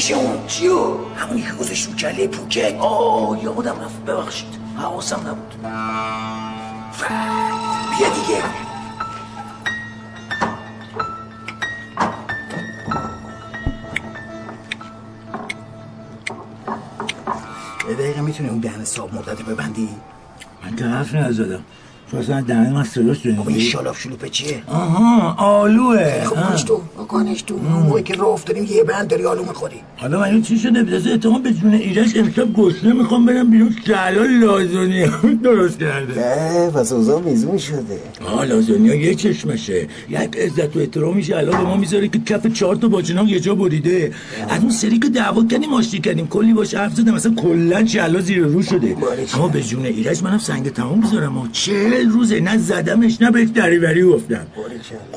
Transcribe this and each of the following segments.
میشه اون چیو؟ همونی که گذاشت رو کله پوکت. آه یادم رفت. ببخشید. حواسم نبود. بیا دیگه. یه دقیقه می‌تونی اون دهن صاحب مردت ببندی؟ من که حرف نزدم. تو اصلا دهن من صدا خب این شالاف شلوپه چیه؟ آها آلوه. خب تو. کنش تو اون موقعی که راه افتادیم یه بند داری آلو می‌خوری. حالا من چی شده؟ بدست اتهام به جون ایرش امشب گشنه می‌خوام برم بیرون. شهلا لازانیا درست کرده. اه پس اوضاع میزون شده. آه لازانیا یه چشمشه. یک عزت و احترامی شهلا به ما می‌ذاره که کف چهار تا باجناق یه جا بریده. از اون سری که دعوا کردیم آشتی کردیم. کلی باش حرف زدم. مثلا کلا شهلا زیر رو شده. اما به جون ایرج منم سنگ تمام می‌ذارم. و چهل روزه. نه زدمش نه بهش دریوری گفتم.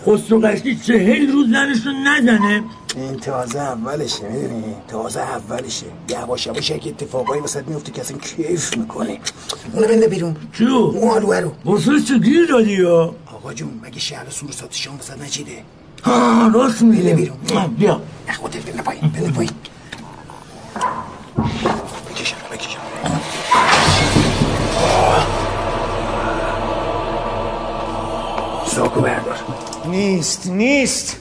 خسرو قشتی چهل روز رو نزنه این تازه اولشه می‌دونی؟ تازه اولشه. یواش یواش یک اتفاقایی وسط میفته که اصلا کیف می‌کنه اونو بنده بیرون. چو؟ اون آلوه رو واسه چه گیر دادی یا؟ آقا جون مگه شهر سورسات شام وسط نچیده؟ ها راست میگه بنده بیرون. بیا. نه خودت بنده پایین بنده پایین. بکشم بکشم. ساکو بردار. نیست نیست.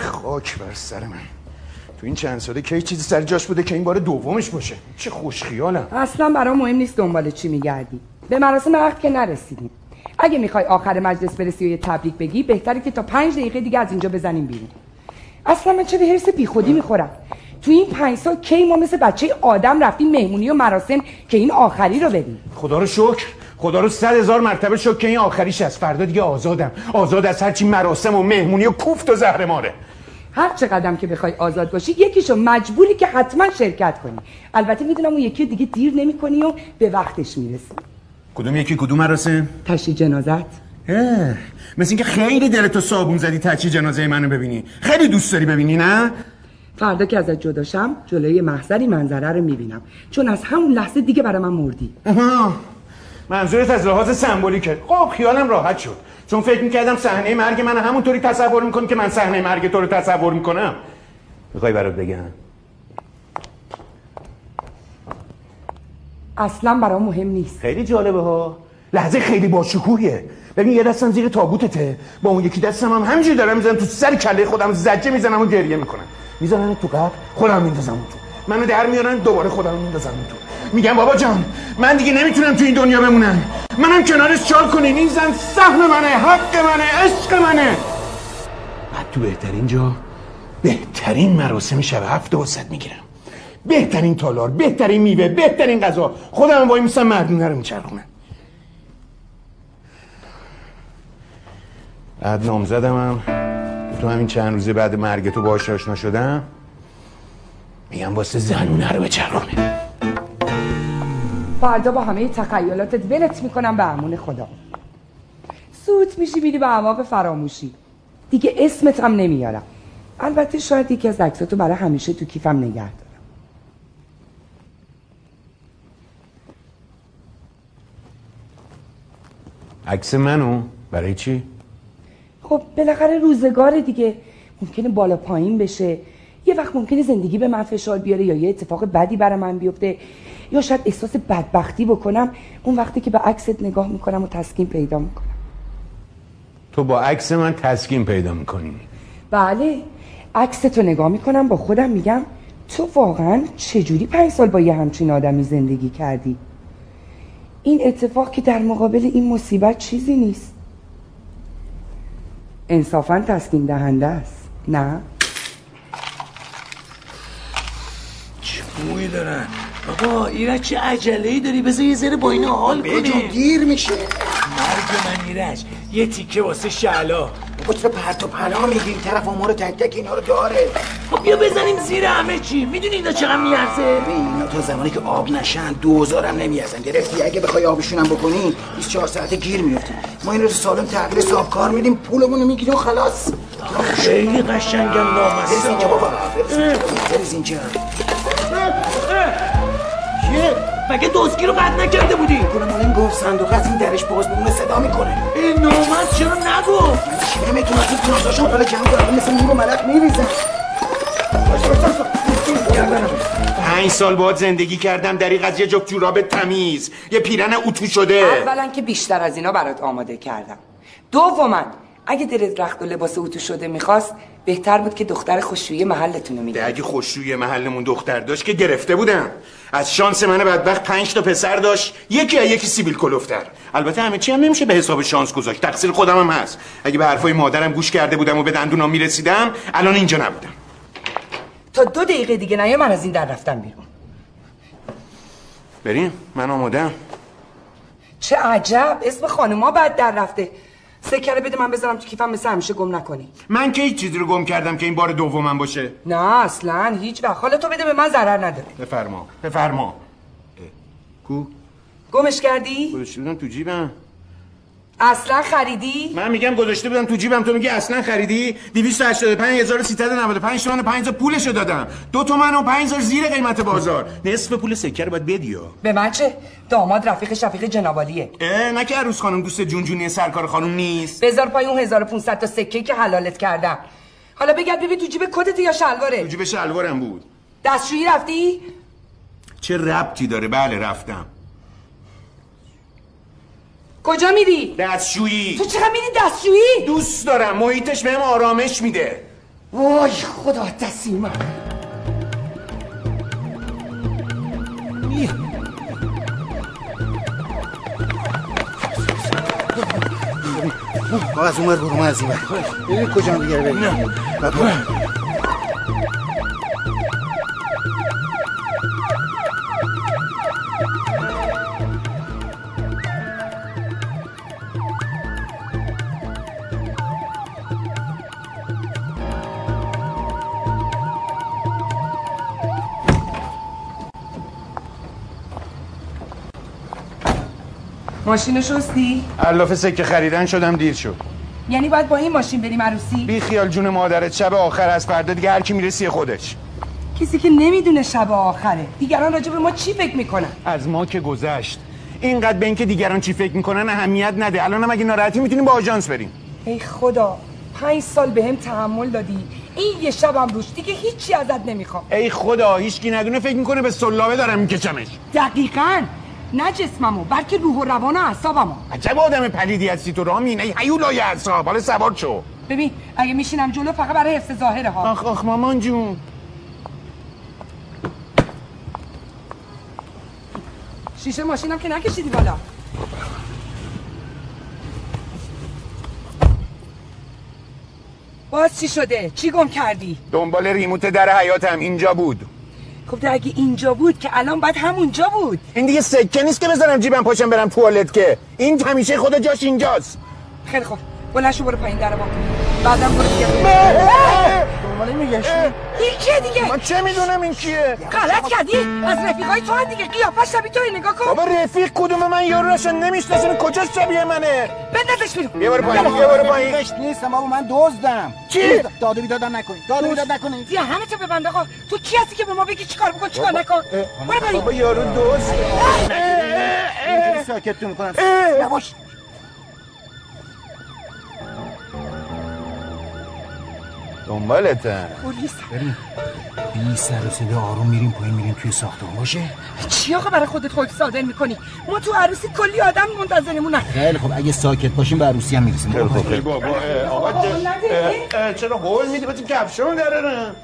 خاک بر سر من. تو این چند ساله کی چیزی سر جاش بوده که این بار دومش باشه؟ چه خوش خیالم اصلا برام مهم نیست دنبال چی میگردی. به مراسم عقد که نرسیدیم. اگه می‌خوای آخر مجلس برسی و یه تبریک بگی بهتره که تا پنج دقیقه دیگه از اینجا بزنیم بیرون. اصلا من چه به حرس بیخودی می‌خورم؟ تو این پنج سال کی ما مثل بچه آدم رفتیم مهمونی و مراسم که این آخری رو بریم خدا رو شکر. خدا رو صد هزار مرتبه شکر که این آخریش از فردا دیگه آزادم. آزاد از هرچی مراسم و مهمونی و کوفت و زهر ماره هر چه قدم که بخوای آزاد باشی یکیشو مجبوری که حتما شرکت کنی. البته می‌دونم اون یکی دیگه دیر نمی‌کنی و به وقتش می‌رسی. کدوم یکی کدوم مراسم؟ تشی جنازت. اه، مثل اینکه خیلی دلتو صابون زدی تچی جنازه منو ببینی. خیلی دوست داری ببینی نه؟ فردا که ازت جداشم جلوی محضری منظره رو می‌بینم. چون از همون لحظه دیگه برای من مردی. آها. منظورت از لحاظ سمبولیکه. خب خیالم راحت شد. چون فکر می‌کردم صحنه مرگ من همونطوری تصور می‌کنی که من صحنه مرگ تو رو تصور می‌کنم. می‌خوای برات بگم. اصلا برام مهم نیست. خیلی جالبه ها. لحظه خیلی باشکوهیه. ببین یه دستم زیر تابوتته. با اون یکی دستم هم همینجوری دارم می‌زنم. تو سر کله خودم زجه می‌زنم و گریه می‌کنم. می‌زنن تو قبر خودم میندازم اون تو. منو در میارن دوباره خودم میندازم تو. میگم بابا جان من دیگه نمی‌تونم تو این دنیا بمونم. منم کنارش چال کنین این زن سهم منه حق منه عشق منه. بعد تو بهترین جا بهترین مراسم شب هفته وسط می‌گیرم. بهترین تالار بهترین میوه بهترین غذا. خودم وای میسم مردونه رو میچرخونم. بعد نامزدم هم تو همین چند روزه بعد مرگ تو باهاش آشنا شدم. میگم واسه زنونه رو بچرخونه فردا با همه تخیلاتت ولت می‌کنم به امون خدا. سوت میشی بیری به اعماق فراموشی. دیگه اسمت هم نمیارم. البته شاید یکی از عکساتو برای همیشه تو کیفم نگه دارم. عکس منو؟ برای چی؟ خب بالاخره روزگار دیگه. ممکنه بالا پایین بشه. یه وقت ممکنه زندگی به من فشار بیاره یا یه اتفاق بدی برای من بیفته. یا شاید احساس بدبختی بکنم. اون وقتی که به عکست نگاه می‌کنم و تسکین پیدا می‌کنم. تو با عکس من تسکین پیدا می‌کنی. بله. عکس تو نگاه می‌کنم با خودم میگم تو واقعا چجوری پنج سال با یه همچین آدمی زندگی کردی؟ این اتفاق که در مقابل این مصیبت چیزی نیست. انصافا تسکین دهنده است. نه؟ بوی دارن. بابا ایرج چه عجله ای داری؟ بذار یه ذره با اینا حال به جون کنی دیر میشه. مرگ من ایرج. یه تیکه واسه شعلا. با چرا پرت و پلا میگی این طرف رو تک تک اینا رو داره. خب بیا بزنیم زیر همه چی. می‌دونی اینا چقدر میارزه؟ اینا تا زمانی که آب نشن دوزار هم نمیارزن. گرفتی؟ اگه بخوای آبشونم بکنی 24 ساعته گیر میفتی ما این رو سالم تحویل حساب کار میدیم پولمون رو و خلاص. خیلی قشنگن بریز اینجا نامسته بابا بریز اینجا چیه؟ مگه دوسکی رو قطع نکرده بودی؟ کنم این گفت صندوق از این درش باز بمونه صدا می‌کنه این نومد چرا نگفت؟ من چی نمی‌تونم تو تازاشون حالا جمع کنم مثل نور و ملک میریزن باش باش باش باش. پنج سال باهات زندگی کردم دریق از یه جفت جوراب تمیز یه پیرن اتو شده اولا که بیشتر از اینا برات آماده کردم دوما اگه دلت رخت و لباس اتو شده می‌خواست بهتر بود که دختر خوشویی محلتون رو میدی اگه خوشروی محلمون دختر داشت که گرفته بودم. از شانس من بدبخت پنج تا پسر داشت. یکی از یکی سیبیل کلوفتر. البته همه چی هم نمیشه به حساب شانس گذاشت. تقصیر خودم هم هست. اگه به حرفای مادرم گوش کرده بودم و به دندونام می‌رسیدم الان اینجا نبودم. تا دو دقیقه دیگه نیا من از این در رفتم بیرون. بریم. من آمادم چه عجب. اسم خانوما بعد در رفته. سکره بده من بذارم تو کیفم مثل همیشه گم نکنی. من که هیچ چیزی رو گم کردم که این بار دومم باشه. نه اصلا هیچ وقت. حالا تو بده به من ضرر نداره. بفرما بفرما. کو؟ گمش کردی؟ گذاشته بودم تو جیبم. اصلا خریدی؟ من میگم گذاشته بودم تو جیبم. تو میگی اصلا خریدی؟ 285395 تومن و 5 پولشو دادم. دو تومن و 5000 زیر قیمت بازار. نصف پول سکه رو باید بدی. به من چه؟ داماد رفیق شفیق جنابالیه. اه نه که عروس خانم دوست جونجونی سرکار خانم نیست. بذار پای اون 1500 تا سکه که حلالت کردم. حالا بگرد ببین تو جیب کتت یا تو شلواره جیب شلوارم بود. دستشویی رفتی؟ چه ربطی داره؟ بله رفتم. کجا میری؟ دستشویی. تو چقدر میری دستشویی؟ دوست دارم. محیطش بهم آرامش میده. وای خدا دستی من. ما از اون برو ما از این ببین کجا دیگه رو بریم ماشین شستی؟ علاف سکه خریدن شدم دیر شد. یعنی باید با این ماشین بریم عروسی؟ بی خیال جون مادرت شب آخر از فردا دیگه هر کی می‌رسی خودش. کسی که نمی‌دونه شب آخره. دیگران راجع به ما چی فکر می‌کنن؟ از ما که گذشت. اینقدر به اینکه دیگران چی فکر می‌کنن اهمیت نده. الان هم اگه ناراحتی می‌تونیم با آژانس بریم. ای خدا پنج سال به هم تحمل دادی. این یه شبم روش. دیگه هیچی ازت نمی‌خوام. ای خدا هیچکی ندونه فکر می‌کنه به سلابه دارم میکشمش. دقیقا. نه جسممو بلکه روح و روان و اعصابمو. عجب آدم پلیدی هستی تو رامین ای هیولای اعصاب. حالا سوار شو. ببین اگه میشینم جلو فقط برای حفظ ظاهره ها. آخ آخ مامان جون. شیشه ماشینم که نکشیدی بالا. باز چی شده؟ چی گم کردی؟ دنبال ریموت در حیاتم اینجا بود. خب ده اگه اینجا بود که الان باید همونجا بود. این دیگه سکه نیست که بذارم جیبم پاشم برم توالت که. این همیشه خود جاش اینجاست. خیلی خوب. بلند شو برو پایین در بعدم برو دیگه دنبال میگشتی این کیه دیگه؟ من چه می‌دونم این کیه؟ غلط کردی؟ از رفیقای تو هم دیگه. قیافش شبیه توی نگاه کن. بابا رفیق کدوم من یارو راشن نمی‌شناسن. کجاش شبیه منه؟ بندازش بیرون. یه بار پایین. یه بار پایین. نیستم بابا من دزدم. چی؟ دزدم. داد و بیداد نکنید داد و بیداد نکنید بیا همه تو ببند آقا. تو کی هستی که به ما بگی چیکار بکن چیکار نکن؟ برو بابا یارو دوست. اینجوری ساکتتون می‌کنم. یواش دنبالتن پلیس. بی سر و صدا آروم میریم پایین میریم توی ساختمون باشه؟ چی آقا برای خودت خود صادر می‌کنی؟ ما تو عروسی کلی آدم منتظرمونن. خیلی خب اگه ساکت باشیم به عروسی هم می‌رسیم. برو پایین. بابا آقا چرا قول میدی؟ باتیم کفشون درارم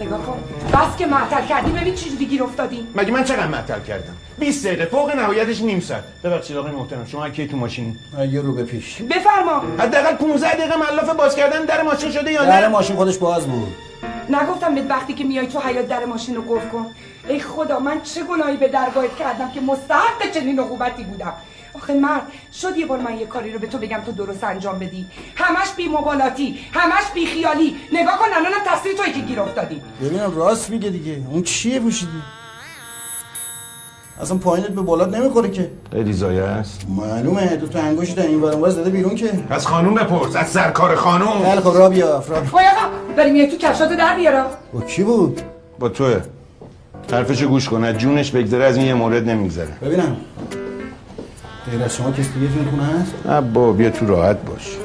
نگاه کن. بس که معطل کردی ببین چجوری گیر افتادی. مگه من چقدر معطل کردم؟ 20 دقیقه فوق نهایتش نیم ساعت. ببخشید آقای محترم شما کی تو ماشین؟ یه رو به پیش. بفرما. حداقل 15 دقیقه ملاف باز کردن در ماشین شده یا در نه ماشین خودش باز بود. نگفتم بهت وقتی که میای تو حیات در ماشین رو قفل کن. ای خدا من چه گناهی به درگاهت کردم که مستحق چنین عقوبتی بودم؟ آخه مرد شد یه بار من یه کاری رو به تو بگم تو درست انجام بدی. همش بی مبالاتی همش بی خیالی. نگاه کن الانم تصویر توی که گیر افتادی. ببینم راست میگه دیگه. اون چیه پوشیدی؟ اصلا پایینت به بالات نمی‌خوره که. خیلی زایه است. معلومه دو تا انگشت این ور زده بیرون که. از خانوم بپرس از سرکار خانوم. خیلی خب را بیا را وای آقا بریم یه تو کفشاتو در بیارا با کی بود؟ با توه. حرفشو گوش کن از جونش بگذره از این یه مورد نمیگذره. ببینم. غیر از شما کسی دیگه تو این خونه هست؟ نه با بیا تو راحت باش.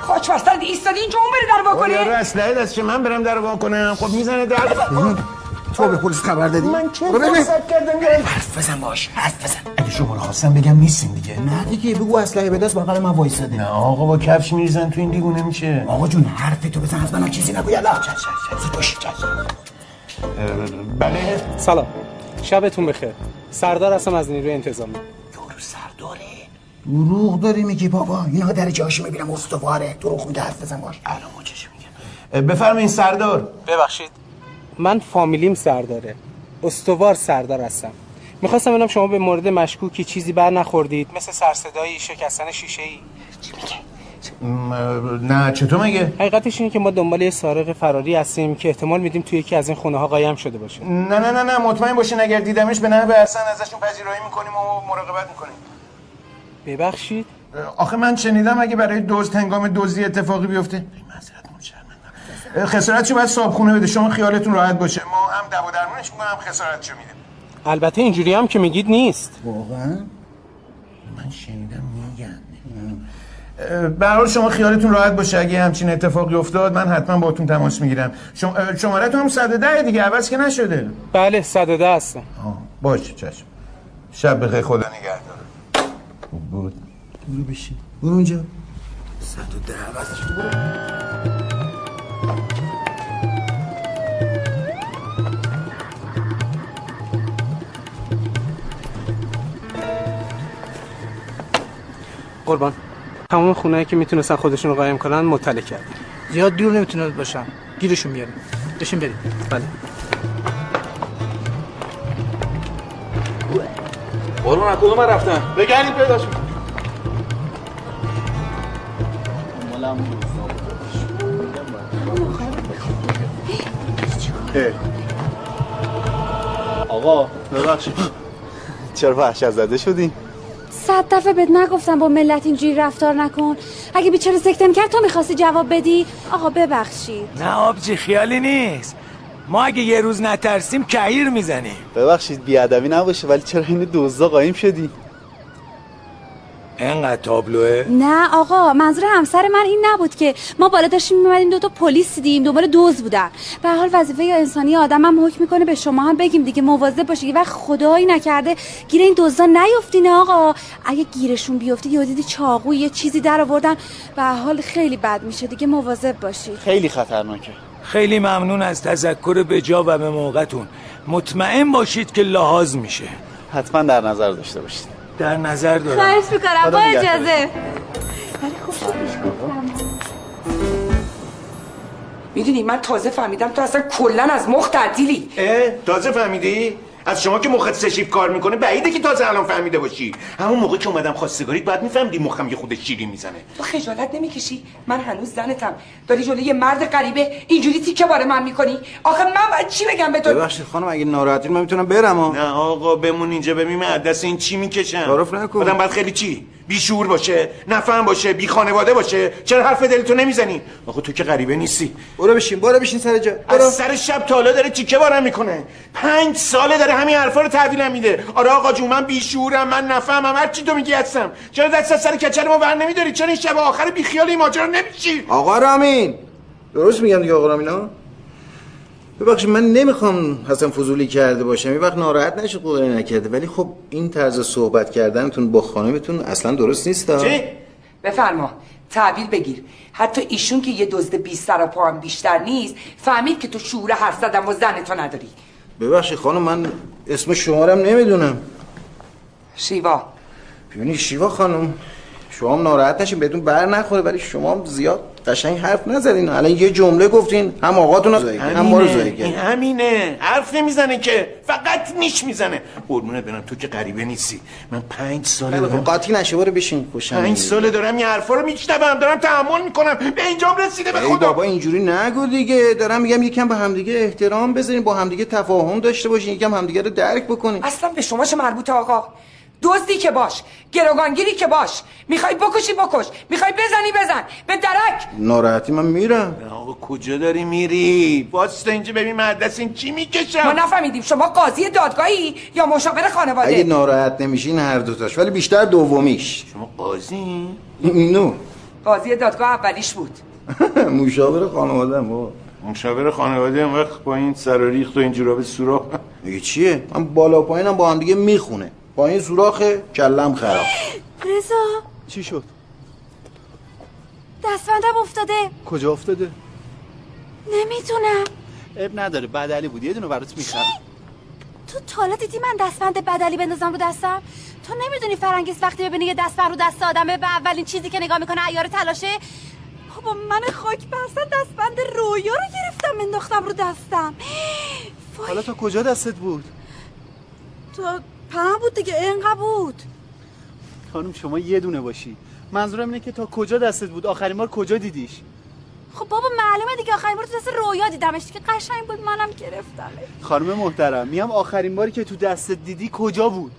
خاک بستر ایستادی اینجا اون بری در وا کنه یارو اسلحه دست من برم در وا کنم. خب می‌زنه در تو به پلیس خبر دادی؟ من چه. فرصت کردم؟ که- حرف بزن باش حرف بزن. اگه شما رو خواستم بگم نیستیم دیگه. نه دیگه بگو اسلحه به دست بغل من وایساده. نه آقا با کفش میریزن تو این دیوونه میشه. آقا جون حرف تو بزن از من چیزی نگو یلا. چش چش باش. چش. بله. سلام. شبتون بخیر. سردار هستم از نیروی انتظامی یارو سرداره. دروغ داری میگی بابا. اینا در جاشو می‌بینم استواره دروغ میگه حرف بزن باش. الان ما میگم بفرمایین سردار. ببخشید. من فامیلیم سرداره. استوار سردار هستم. می‌خواستم ببینم شما به مورد مشکوکی چیزی بر نخوردید مثل سرصدایی شکستن شیشه ای م، نه چطور مگه؟ حقیقتش اینه که ما دنبال یه سارق فراری هستیم که احتمال میدیم توی یکی از این خونه ها قایم شده باشه. نه نه نه نه مطمئن باشین اگر دیدمش به نحو احسن ازشون پذیرایی می‌کنیم و مراقبت می‌کنیم. ببخشید. آخه من شنیدم اگه برای دزد هنگام دزدی اتفاقی بیفته. معذرت متشکرم خسارتشو باید صابخونه بده. شما خیالتون راحت باشه. ما هم دوا درمونش می‌کنیم هم خسارتشو میدیم البته اینجوری هم که میگید نیست. واقعا؟ من شنیدم به هر حال شما خیالتون راحت باشه اگه همچین اتفاقی افتاد من حتما باهاتون تماس می‌گیرم. شما شمارهتون هم 110 دیگه عوض که نشده. بله 110 هستم. باشه چشم. شب بخیر خدا نگهدار. خوب بود. برو بشین. برو اونجا صد و ده عوضش کن. برو. قربان. تمام خونه که می‌تونستن خودشون رو قایم کنن مطلع کردیم زیاد دور نمی‌تونه باشم گیرشون بیاریم بشین بریم. بله. قربان از کدوم رفتن؟ بگردید پیداش آقا ببخشید. چرا وحشت زده شدی؟ صد دفعه بهت نگفتم با ملت اینجوری رفتار نکن. اگه بیچاره سکته کرد تو می‌خواستی جواب بدی؟ آقا ببخشید. نه آبجی خیالی نیست. ما اگه یه روز نترسیم کهیر می‌زنیم. ببخشید بیادبی نباشه ولی چرا این دوزدا قایم شدی؟ انقدر تابلوه؟ نه آقا منظور همسر من این نبود که ما بالا داشتیم میمدیم دو تا پلیس دیدیم دنبال دوز بودن. به هر حال وظیفه انسانی آدم هم حکم می‌کنه به شما هم بگیم دیگه مواظب باشید وقت خدایی نکرده گیر این دزدا نیفتین آقا. اگه گیرشون بیفته یا دیدی چاقو یه چیزی در آوردن. به هر حال خیلی بد میشه دیگه مواظب باشید خیلی خطرناکه. خیلی ممنون از تذکر به جا و به موقعتون. مطمئن باشید که لحاظ میشه. حتما در نظر داشته باشید. در نظر دارم خواهش می‌کنم با. اجازه ولی خوب شد بهش گفتم. می‌دونی من تازه فهمیدم تو اصلا کلا از مخ تعدیلی اه تازه فهمیدی؟ از شما که مخت سشیف کار می‌کنه بعیده که تازه الان فهمیده باشی. همون موقع که اومدم خواستگاری بعد میفهمیدی مخم یه خود شیرین می‌زنه. تو خجالت نمی‌کشی. من هنوز زنتم. داری جلوی یه مرد غریبه اینجوری تیکه باره من می‌کنی؟ آخه من باید چی بگم به تو؟ ببخشید خانم اگه ناراحتی من می‌تونم برم ها؟ نه آقا بمون اینجا ببین من دست این چی می‌کشم. تعارف نکن. آدم باید خیلی چی؟ بی شعور باشه نفهم باشه بی خانواده باشه. چرا حرف دلتو نمی‌زنی؟ آقا تو که غریبه نیستی. برو بشین برو بشین سر جا. برو. از سر شب تا حالا داره تیکه بارم می‌کنه. پنج ساله داره همین حرفا رو تحویلم میده. آره آقا جون من بیشورم من نفهمم هر چی تو میگی هستم. چرا دست از سر کچل ما ور نمیداری؟ چرا این شب آخر بیخیال این ماجرا نمیشی؟ آقا رامین درست میگم دیگه آقا رامین ها؟ ببخشید من نمی‌خوام حسن فضولی کرده باشم. یه وقت ناراحت نشه خدای نکرده. ولی خب این طرز صحبت کردنتون با خانمتون اصلا درست نیست ها. چی؟ بفرما. تحویل بگیر. حتی ایشون که یه دزد بی سر و پا هم بیشتر نیست فهمید که تو شعور حرف زدن و زن تو نداری. ببخشید خانم من اسم شمارم نمی‌دونم. شیوا. ببینید شیوا خانم شما هم ناراحت نشین بهتون بر نخوره ولی شما هم زیاد قشنگ حرف نزدین الان یه جمله گفتین هم آقاتون هم ما رو این. همینه. حرف نمی‌زنه که. فقط نیش می‌زنه. قربونت برم. تو که غریبه نیستی. من پنج ساله خب دارم قاطی نشه. برو بشین خوشم پنج. ساله دارم این حرفا رو میشنوم. دارم تحمل می‌کنم. به اینجام رسیده به ای خدا. بابا اینجوری نگو دیگه. دارم میگم یکم به همدیگه احترام بذارین با همدیگه تفاهم داشته باشین یکم همدیگه رو درک بکنین اصلا به شما چه مربوطه آقا؟ دزدی که باش گروگانگیری که باش می‌خوای بکشی بکش می‌خوای بزنی بزن به درک. ناراحتی من میرم. آقا کجا داری میری؟ واسه اینجا ببین من دست این چی ما می‌کشم نفهمیدیم شما قاضی دادگاهی یا مشاور خانواده؟ اگه ناراحت نمیشین هر دوتاش ولی بیشتر دومیش. شما قاضی؟ اینو قاضی دادگاه اولیش بود. مشاور خانواده بابا مشاور خانواده اون وقت با این سر و ریخت و این جوراب سوراخ. میگه چیه؟ من بالا پایینم با هم دیگه می‌خونه. با این سوراخه کلم خراب. رضا. چی شد؟ دستبندم افتاده. کجا افتاده؟ نمی‌دونم. اب نداره بدلی بود. یه دونه برات می‌خرم. تو تالا دیدی من دستبند بدلی بندازم رو دستم؟ تو نمی‌دونی فرنگیس وقتی ببینه یه دستبند رو دست آدمه به اولین چیزی که نگاه می‌کنه ایار تلاشه؟ بابا من خاک بستن دستبند رویا رو گرفتم انداختم رو دستم. حالا تا کجا دستت بود؟ تا پناه بود دیگه اینقدر بود. خانم شما یه دونه باشی. منظورم اینه که تا کجا دستت بود؟ آخرین بار کجا دیدیش؟ خب بابا معلومه دیگه. آخرین بار تو دست رویا دیدمش که قشنگ بود منم گرفتم خانم محترم میام آخرین باری که تو دستت دیدی کجا بود؟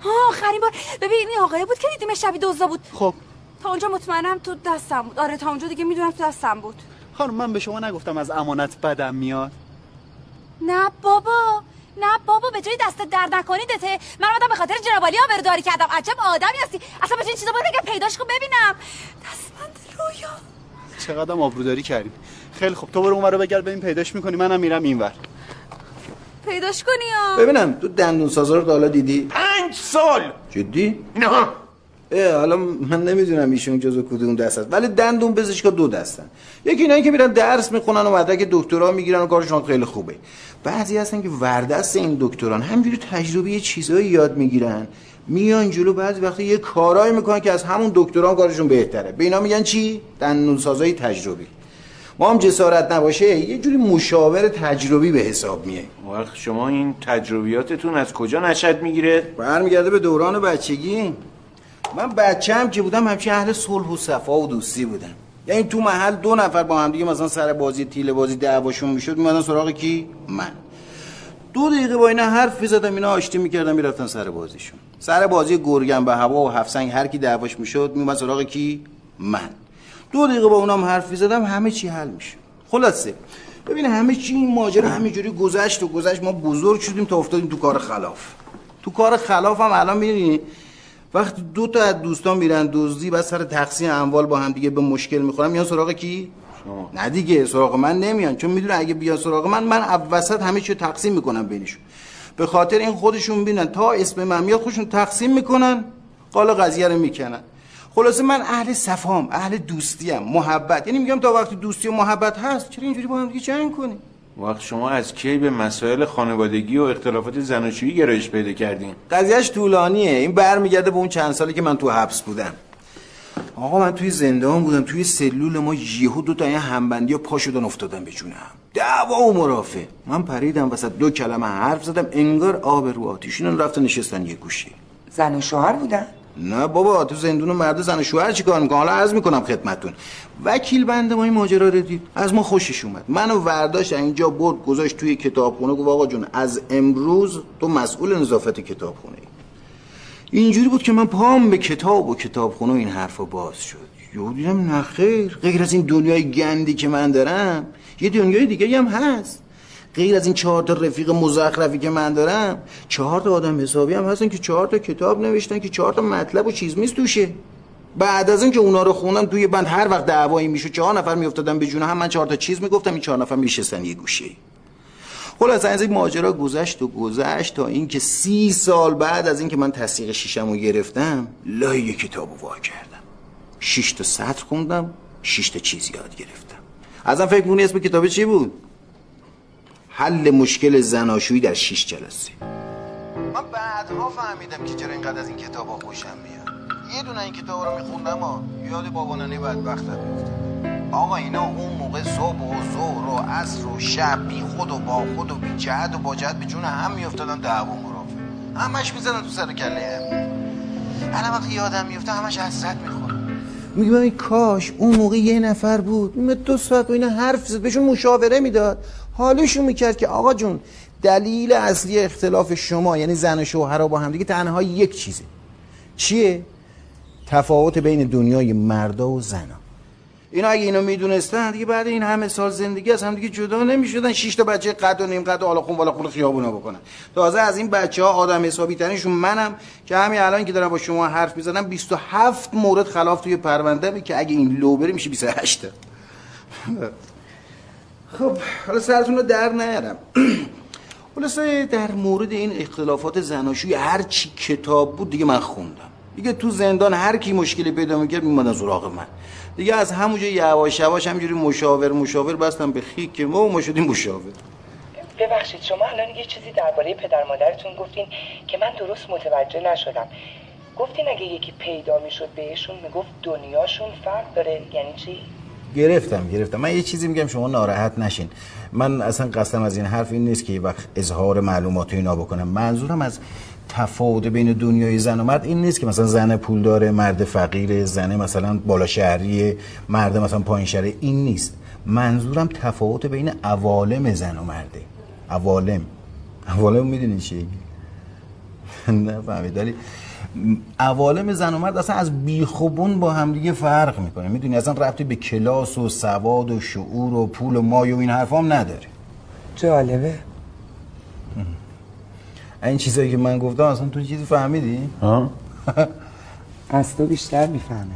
ها آخرین بار. ببین این آقای بود که دیدیم شبی دوزا بود. خب. تا اونجا مطمئنم تو دستم بود. آره تا اونجا دیگه می‌دونم تو دستم بود. خانم من به شما نگفتم از امانت بدم میاد؟ نه بابا. نه بابا به جای دست درد نکنیدته. من اومدم به خاطر جنابالی آبرداری کردم. عجب آدمی هستی. اصلا به این چیزا باید بگم پیداش کن ببینم. دستبند رویا. چقدر آبروداری کردیم. خیلی خب تو برو اونور رو بگرد ببین پیداش می‌کنی. منم میرم اینور پیداش کنی ها. ببینم تو دندون سازا رو تا حالا دیدی؟ پنج سال. جدی؟ نه. حالا من نمی‌دونم ایشون جزو کدوم دست هست ولی دندون پزشکا دو دستن. یکی اینایی که میرن درس می‌خونن و مدرک دکترا می‌گیرن و کارشون خیلی خوبه. بعضی هستن که وردست این دکتران. همینجوری تجربه یه چیزایی یاد می‌گیرن. میان جلو بعضی وقتی یه کارایی می‌کنن که از همون دکتران کارشون بهتره. به اینا میگن چی؟ دندون سازای تجربی. ما هم جسارت نباشه یه جوری مشاور تجربی به حساب میه وقت شما این تجربیاتتون از کجا نشد می‌گیره؟ برمیگرده به دوران بچگی. من بچه هم که بودم همچین اهل صلح و صفا و دوستی بودم. یعنی تو محل دو نفر با هم دیگه مثلا سر بازی تیله بازی دعواشون می‌شد میمدن سراغ کی؟ من. دو دقیقه با اینا حرف می‌زدم اینا آشتی می‌کردم می‌رفتن سر بازیشون. سر بازی گرگن به هوا و هفسنگ هر کی دعواش می‌شد میومد سراغ کی؟ من. دو دقیقه با اونام حرف می‌زدم همه چی حل میشه خلاصه. ببین همه چی این ماجرا همینجوری گذشت و گذشت ما بزرگ شدیم تا افتادیم تو کار خلاف. تو کار خلاف هم الان می‌بینی وقتی دو تا از دوستان میرن دزدی و سر تقسیم اموال با هم دیگه به مشکل می‌خورن میان سراغ کی؟ شما. نه دیگه سراغ من نمیان چون می‌دونه اگه بیان سراغ من من وسط همه چی تقسیم می‌کنم بینشون. به خاطر این خودشون بینن تا اسم من میاد خودشون تقسیم می‌کنن قال قضیه رو می‌کنن. خلاصه من اهل صفام اهل دوستیم محبت. یعنی میگم تا وقتی دوستی و محبت هست چرا اینجوری با هم دیگه جنگ کنیم؟ وقت شما از کی به مسائل خانوادگی و اختلافات زناشویی گرایش پیدا کردین؟ قضیهش طولانیه. این برمیگرده به اون چند سالی که من تو حبس بودم. آقا من توی زندان بودم توی سلول ما یهو دو تا این همبندی ها پا شدن افتادن به جونم. دعوا و مرافع. من پریدم وسط دو کلمه حرف زدم انگار آب رو آتیش اینا رفتن نشستن یه گوشه زن و شوهر بودن؟ نه بابا تو زندون مرد زن شوهر چیکار می‌کنه؟ حالا عرض می‌کنم خدمتتون. وکیل بنده ما این ماجرا رو دید. از ما خوشش اومد. منو ورداشت اینجا برد گذاشت توی کتابخونه گفت آقا جون از امروز تو مسئول نظافت کتابخونه ای اینجوری بود که من پام به کتاب و کتابخونه این حرفا باز شد. یهو دیدم خیر غیر از این دنیای گندی که من دارم یه دنیای دیگه هم هست. غیر از این چهار تا رفیق مزخرفی که من دارم چهار تا آدم حسابی هم هستن که چهار تا کتاب نوشتن که چهار تا مطلب و چیز میز توشه. بعد از اینکه اونا رو خوندم توی بند هر وقت دعوایی میشه چهار نفر میافتادن به جون هم من چهار تا چیز می‌گفتم این چهار نفر میشستن یه گوشه. خلاص از این ماجرا گذشت و گذشت تا اینکه سی سال بعد از اینکه من تصدیق شیشم رو گرفتم لای کتاب رو وا کردم. شش تا سطر خوندم شش تا چیز یاد گرفتم. ازم فکر می‌کنی اسم کتاب چی بود؟ حل مشکل زناشویی در شش جلسه. من بعدها فهمیدم که چرا اینقدر از این کتاب خوشم میاد. یه دونه این کتاب رو میخوندم ها یاد بابا ننه بدبختم میفتم آقا اینا اون موقع صبح و ظهر و عصر و شب بی خود و با خود و بی جهت و با جهت به جون هم میافتادن دعوا مرافع. همش می‌زدن تو سر کله هم. الان وقتی یادم میفته همش حسرت می‌خورم میگم این کاش اون موقع یه نفر بود می دو ساعت با اینا حرف زد بهشون مشاوره می‌داد. حالشون می‌کرد که آقا جون دلیل اصلی اختلاف شما یعنی زن و شوهر با هم دیگه تنها یک چیزه. چیه؟ تفاوت بین دنیای مردا و زنا. اینا اگه اینو می‌دونستن دیگه بعد این همه سال زندگی از هم دیگه جدا نمی‌شدن. شش تا بچه قد و نیم قد و حالا خون والا خون خیابونا بکنن. تازه از این بچه ها آدم حسابی ترینشون منم که همین الان که دارم با شما حرف می‌زنم 27 مورد خلاف توی پرونده که اگه این لو بره میشه 28 تا. خب حالا سرتون رو در نیارم. خلاصه در مورد این اختلافات زناشویی هر چی کتاب بود دیگه من خوندم. دیگه تو زندان هر کی مشکلی پیدا می‌کرد میمادن سراغ من. دیگه از همونجا یواش یواش همینجوری مشاور مشاور بستم به خیک ما و ما شدیم مشاور. ببخشید شما الان یه چیزی درباره پدر مادرتون گفتین که من درست متوجه نشدم. گفتین اگه یکی پیدا می‌شد بهشون می‌گفت دنیاشون فرق داره یعنی چی؟ گرفتم گرفتم. من یه چیزی میگم شما ناراحت نشین. من اصلا قصدم از این حرف این نیست که وقت اظهار معلومات اینا بکنم. منظورم از تفاوت بین دنیای زن و مرد این نیست که مثلا زن پول داره مرد فقیر زن مثلا بالا شهری مرد مثلا پایین شهری این نیست. منظورم تفاوت بین عوالم زن و مرده. عوالم. عوالم می‌دونی چیه نه فهمید عوالم زن و مرد اصلا از بیخوبون با همدیگه فرق می‌کنه. می‌دونی اصلا ربطی به کلاس و سواد و شعور و پول و مای و این حرفام نداره. جالبه. این چیزایی که من گفتم اصلا تو چیزی فهمیدی؟ ها؟ از تو بیشتر می‌فهمه.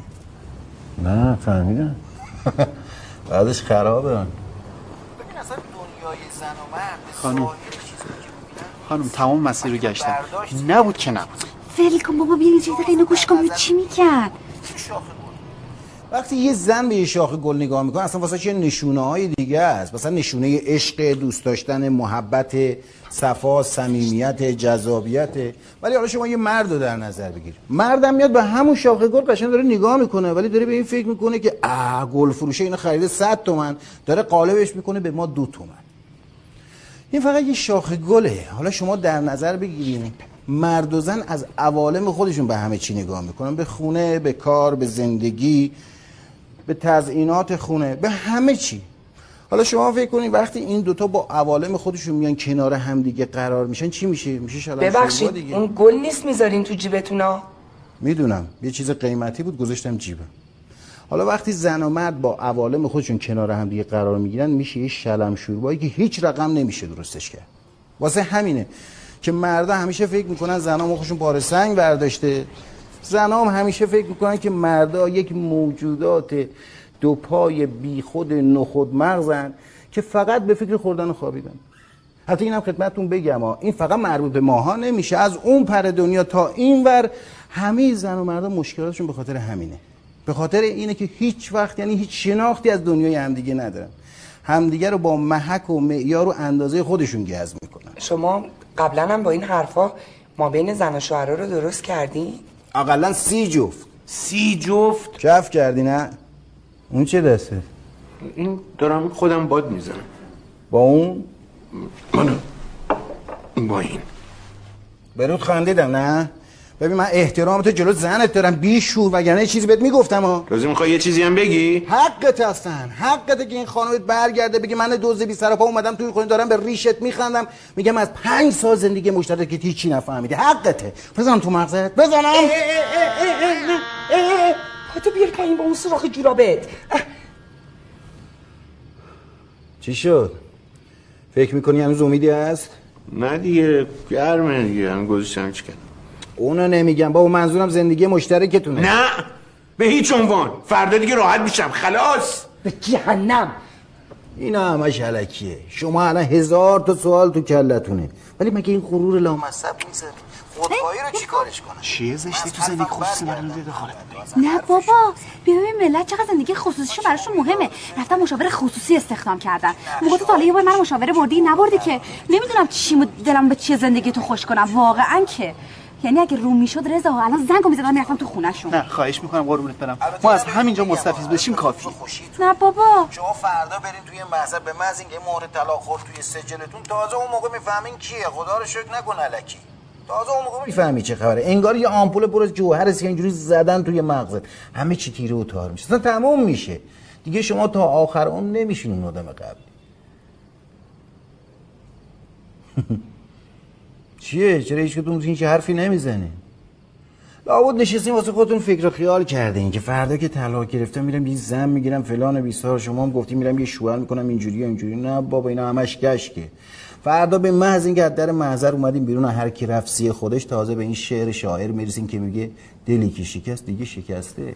نه فهمیدم. بعدش خرابه. خانم. خانم تمام مسیر رو گشتم. نبود که نبود. فری کن بابا بیا یه دقیقه اینو گوش کن. چی میگن وقتی یه زن به یه شاخه گل نگاه می‌کنه اصلا واسه چه نشونه های دیگه است؟ مثلا نشونه عشق دوست داشتن محبت صفا صمیمیت جذابیت. ولی حالا شما یه مرد رو در نظر بگیر مردم میاد به همون شاخه گل قشنگ داره نگاه می‌کنه ولی داره به این فکر می‌کنه که اه گل فروشه اینو خریده 100 تومن. داره قالبش می‌کنه به ما دو تومن. این فقط یه شاخه گله. حالا شما در نظر بگیرید. مرد و زن از عوالم خودشون به همه چی نگاه می‌کنن. به خونه به کار به زندگی به تزئینات خونه به همه چی. حالا شما فکر کنید وقتی این دوتا با عوالم خودشون میان کنار همدیگه قرار میشن چی میشه؟ میشه شوربا ببخشید دیگه. اون گل نیست می‌ذارین تو جیبتونا؟ می‌دونم. یه چیز قیمتی بود گذاشتم جیبم. حالا وقتی زن و مرد با عوالم خودشون کنار هم دیگه قرار می‌گیرن میشه یه شلم شوربایی که هیچ رقم نمیشه درستش کرد. واسه همینه. که مردا همیشه فکر می‌کنن زنا مخشون بار سنگ برداشته. زنا هم همیشه فکر می‌کنن که مردا یک موجودات دو پای بی خود نخود مغزن که فقط به فکر خوردن و خوابیدن. حتی اینم خدمتتون بگم ها این فقط مربوط به ماها نمیشه. از اون پر دنیا تا این ور همه زن و مردا مشکلاتشون به خاطر همینه. به خاطر اینه که هیچ وقت یعنی هیچ شناختی از دنیای همدیگه ندارن. همدیگه رو با محک و معیار و اندازه خودشون گز می‌کنن. شما قبلا هم با این حرفا ما بین زن و شوهرها رو درست کردی؟ اقلا سی جفت. سی جفت؟ کف کردی نه؟ اون چه دسته؟ این دارم خودم باد می‌زنم. با اون؟ من با این. برود خندیدم نه؟ ببین من احترامت جلو زنت دارم بیشور وگرنه یه چیزی بهت می‌گفتم ها لازم می‌خوای یه چیزی هم بگی حقت هستن حقته که این خانومت برگرده بگی من دوز بی سر پا اومدم توی خونه دارم به ریشت میخندم میگم از پنج سال زندگی مشترک که هیچی نفهمیدی حقته بزنم تو مغزت بزنم تو بیار پایین با اون سراخ جورابت چی شد فکر می‌کنی هنوز امیدی هست نه دیگه گرمه دیگه هم گذاشتم چی کردم اونو نمیگم. با منظورم زندگی مشترکتونه. نه به هیچ عنوان. فردا دیگه راحت میشم. خلاص. به جهنم. اینا همش علکیه شما الان هزار تا سوال تو کلتونه. ولی مگه این غرور لامصب می‌ذاری؟ خودخواهی رو چی کارش کنه چیه زشتی تو زندگی خصوصی برای دخالت نه بابا. بیا ببین ملت چقدر زندگی خصوصیشون براشون مهمه. رفتن مشاور خصوصی استخدام کردن. موقع تو حالا یه بار من مشاوره بردی نبردی که. نمی‌دونم چی دلم به چیه زندگی تو خوش کنم. واقعا که. یعنی اگه رو می‌شد رضا الان زنگو می‌زدم می‌رفتم تو خونهشون. نه خواهش می‌کنم قربونت برم. ما از همینجا مستفیض بشیم کافی نه بابا. شما فردا برین توی محضر به محض اینکه مهر طلاق خورد توی سجلتون تازه اون موقع می‌فهمین کیه. خدا رو شکر نکن الکی. تازه اون موقع می‌فهمی چه خبره. انگار یه آمپول پر از جوهر است که اینجوری زدن توی مغزت همه چی تیره و تار میشه. اصلا تموم میشه. دیگه شما تا آخر عمر نمیشین اون آدم قبلی. چیه؟ چرا هیچ کدوم هیچ حرفی نمی‌زنه؟ لابد نشستین واسه خودتون فکر و خیال کردین که فردا که طلاق گرفتم میرم یه زن می‌گیرم فلان بیسار شما هم گفتی میرم یه شوهر می‌کنم اینجوری اینجوری. نه بابا اینا همش گشکه فردا به محض اینکه از در محضر اومدیم بیرون هر کی رفت سی خودش تازه به این شعر شاعر می‌رسین که میگه دلی که شکست دیگه شکسته.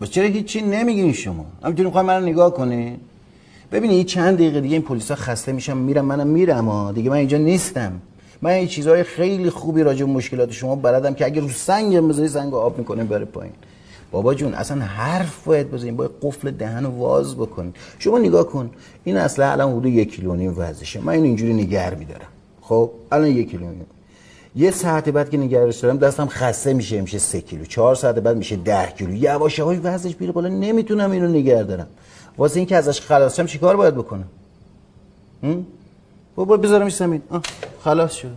بس چرا هیچی نمیگین شما؟ همینطوری می‌خوای منو نگاه کنی؟ ببینی چند دقیقه دیگه این پلیسا خسته میشم میرم منم میرم دیگه من اینجا نیستم. من این چیزهای خیلی خوبی راجع به مشکلات شما بلدم که اگه رو سنگ بذاری سنگ آب می‌کنه بره پایین. بابا جون اصلا حرف باید بزنین باید قفل دهن رو واز بکن شما نگاه کن. این اصلا الان حدود یک کیلو نیم من این اینجوری نگر میدارم خب الان یک کیلو یه ساعت بعد که نگرش دارم دستم خسته میشه میشه سه کیلو. چهار ساعت بعد میشه ده کیلو. یواش یواش وزنش میره بالا. نمی‌تونم اینو نگر دارم. واسه اینکه ازش خلاص شم چیکار باید بکنم؟ بابا بذارمش زمین خلاص شد.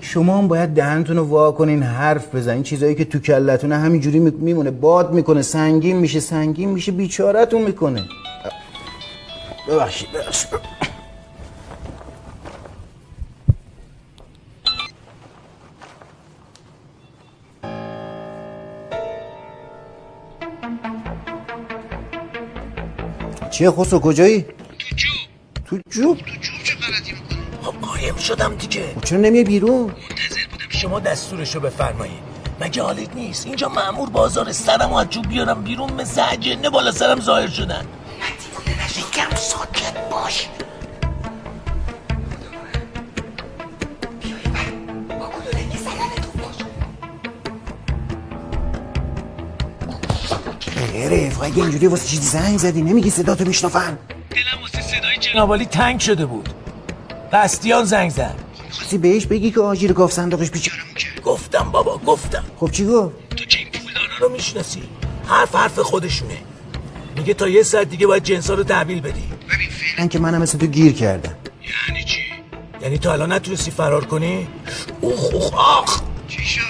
شما هم باید دهنتون رو وا کنین حرف بزنین. چیزایی که تو کلتونه همینجوری می- میمونه. باد می‌کنه سنگین میشه سنگین میشه بیچارتون می‌کنه. ببخشید ببخشید. چیه خسرو کجایی؟ تو جو خب قایم شدم دیگه. چرا نمیای بیرون؟ منتظر بودم شما دستورشو بفرمایید مگه حالت نیست؟ اینجا مامور بازار سرمو از جوب بیارم بیرون مثل اجنه بالا سرم ظاهر شدن. کم ساکت باش. غیره اگه اینجوری واسه چیزی زنگ زدی؟ نمیگی صدا تو میشنفن دلم واسه صدای جنابالی تنگ شده بود. بستیان زنگ زد. خواستی بهش بگی که آجیر گاف صندوقش بیچارمون کرد گفتم بابا گفتم. خب چی گفت؟ تو که این پولدارا رو می‌شناسی. حرف حرف خودشونه میگه تا یه ساعت دیگه باید جنسا رو تحویل بدی. من که منم مثل تو گیر کردم. یعنی چی؟ یعنی تو الان نتونستی فرار کنی؟ اوخ اوخ آخ! چی شد؟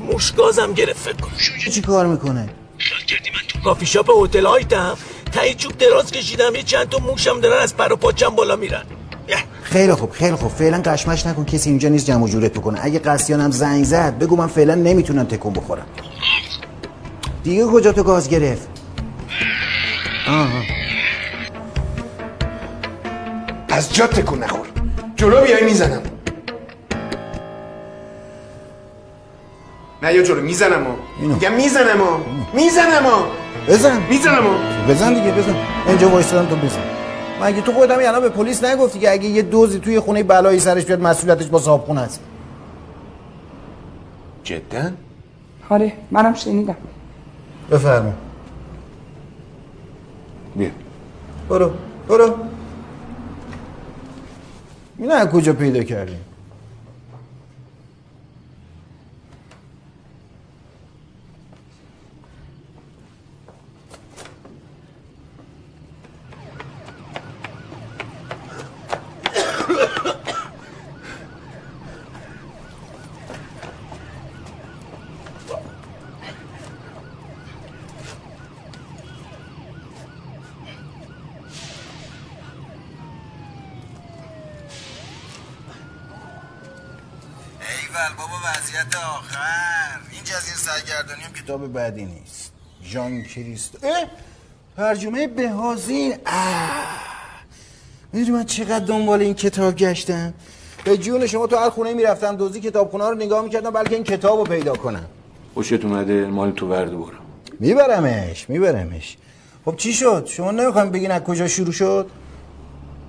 موشگازم گرفت فکر کن. چی کار می‌کنه؟ خیال کردی من تو کافی شاپ هتل هایتم. تایی چوب دراز کشیدم یه چند تا موشم دارن از پر و پاچم بالا میرن. یه. خیلی خوب خیلی خوب. فعلا قشمش نکن کسی اینجا نیست جمع و جورت بکنه. اگه قصیانم زنگ زد بگو من فعلا نمی‌تونم تکون بخورم. دیگه کجا تو گاز گرفت؟ آها. از جا تکون نخور. جلو بیای می‌زنم. نه یا جلو می‌زنم ها. میگم می‌زنم ها. می‌زنم ها. بزن. می‌زنم ها. بزن دیگه بزن. اینجا وایسادم تو بزن. مگه تو خودم الان به پلیس نگفتی که اگه یه دوزی توی خونه بلایی سرش بیاد مسئولیتش با صاحبخونه است. جدا؟ آره منم شنیدم. بفرما بیا. برو برو. از کجا پیدا کردی ایول بابا وضعیت آخر. این جزیره سرگردانی هم کتاب بعدی نیست. ژان کریست. اه ترجمه بهازین. می‌دونی من چقدر دنبال این کتاب گشتم؟ به جون شما تو هر خونه می‌رفتم دوزی کتابخونه رو نگاه می‌کردم بلکه این کتاب رو پیدا کنم. خوشت اومده مال تو ورد برم میبرمش میبرمش. خب چی شد؟ شما نمی‌خوایم بگین از کجا شروع شد؟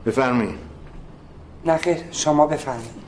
بفرمایید نه خیر شما بفرمایید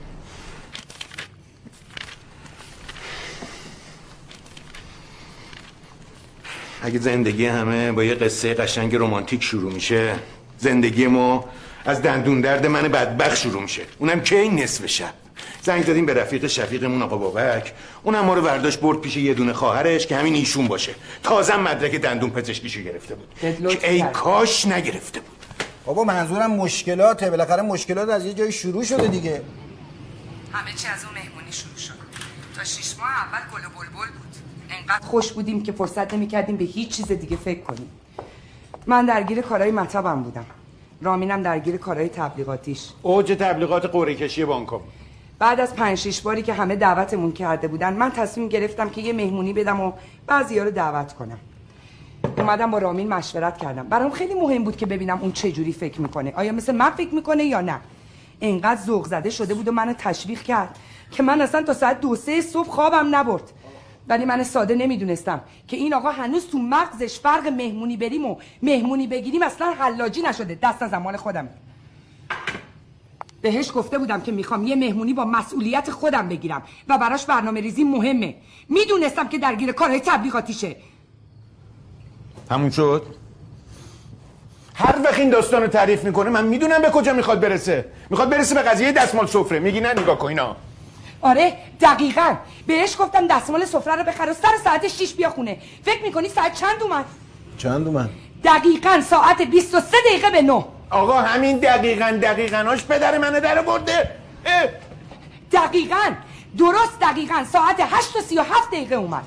اگه زندگی همه با یه قصه قشنگ رمانتیک شروع میشه زندگی ما از دندون درد من بدبخت شروع میشه. اونم که این نصف شب؟ زنگ زدیم به رفیق شفیقمون آقا بابک. اونم ما رو برداشت برد پیش یه دونه خواهرش که همین ایشون باشه. تازه مدرک دندون پزشکیشو گرفته بود. که ای. کاش نگرفته بود. بابا منظورم مشکلاته. بالاخره مشکلات از یه جای شروع شده دیگه. همه چی از اون مهمونی شروع شد. تا شیش ماه اول گل و بلبل بود. انقدر خوش بودیم که فرصت نمی‌کردیم به هیچ چیز دیگه فکر کنیم. من درگیر کارهای مطبم بودم. رامینم درگیر کارهای تبلیغاتیش. اوج تبلیغات قرعه کشی بانکم. بعد از پنج شیش باری که همه دعوتمون کرده بودن من تصمیم گرفتم که یه مهمونی بدم و بعضیا رو دعوت کنم. اومدم با رامین مشورت کردم. برام خیلی مهم بود که ببینم اون چه جوری فکر می‌کنه. آیا مثل من فکر می‌کنه یا نه؟ انقدر ذوق زده شده بود و منو تشویق کرد که من اصلا تا ساعت دو سه صبح خوابم نبرد. ولی من ساده نمی‌دونستم که این آقا هنوز تو مغزش فرق مهمونی بریم و مهمونی بگیریم اصلا حلاجی نشده. دست از مال خودم. بهش گفته بودم که می‌خوام یه مهمونی با مسئولیت خودم بگیرم و براش برنامه ریزی مهمه. می‌دونستم که درگیر کارهای تبلیغاتیشه. همون شد؟ هر وقت این داستان رو تعریف می‌کنه من می‌دونم به کجا می‌خواد برسه. می‌خواد برسه به قضیه دستمال سفره. میگی نه نگاه کن اینا. آره دقیقا. بهش گفتم دستمال سفره رو بخر و سر ساعت 6 بیا خونه. فکر می‌کنی ساعت چند اومد؟ چند اومد؟ دقیقا ساعت 23 دقیقه به 9 آقا همین دقیقا دقیقاش پدر منو در برده اه. دقیقا. درست دقیقا. ساعت 8 و 37 دقیقه اومد.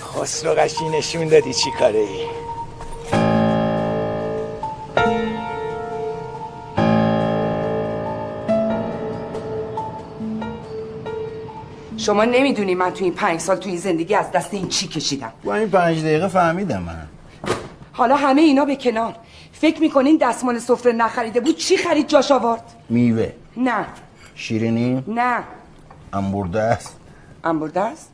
خسرو قشی نشون دادی چی کاره ای. شما نمی‌دونی من تو این پنج سال تو این زندگی از دست این چی کشیدم. با این پنج دقیقه فهمیدم من. حالا همه اینا به کنار. فکر می‌کنین دستمال سفره نخریده بود چی خرید جاش آورد؟ میوه. نه. شیرینی؟ نه. انبرده است. انبرده است؟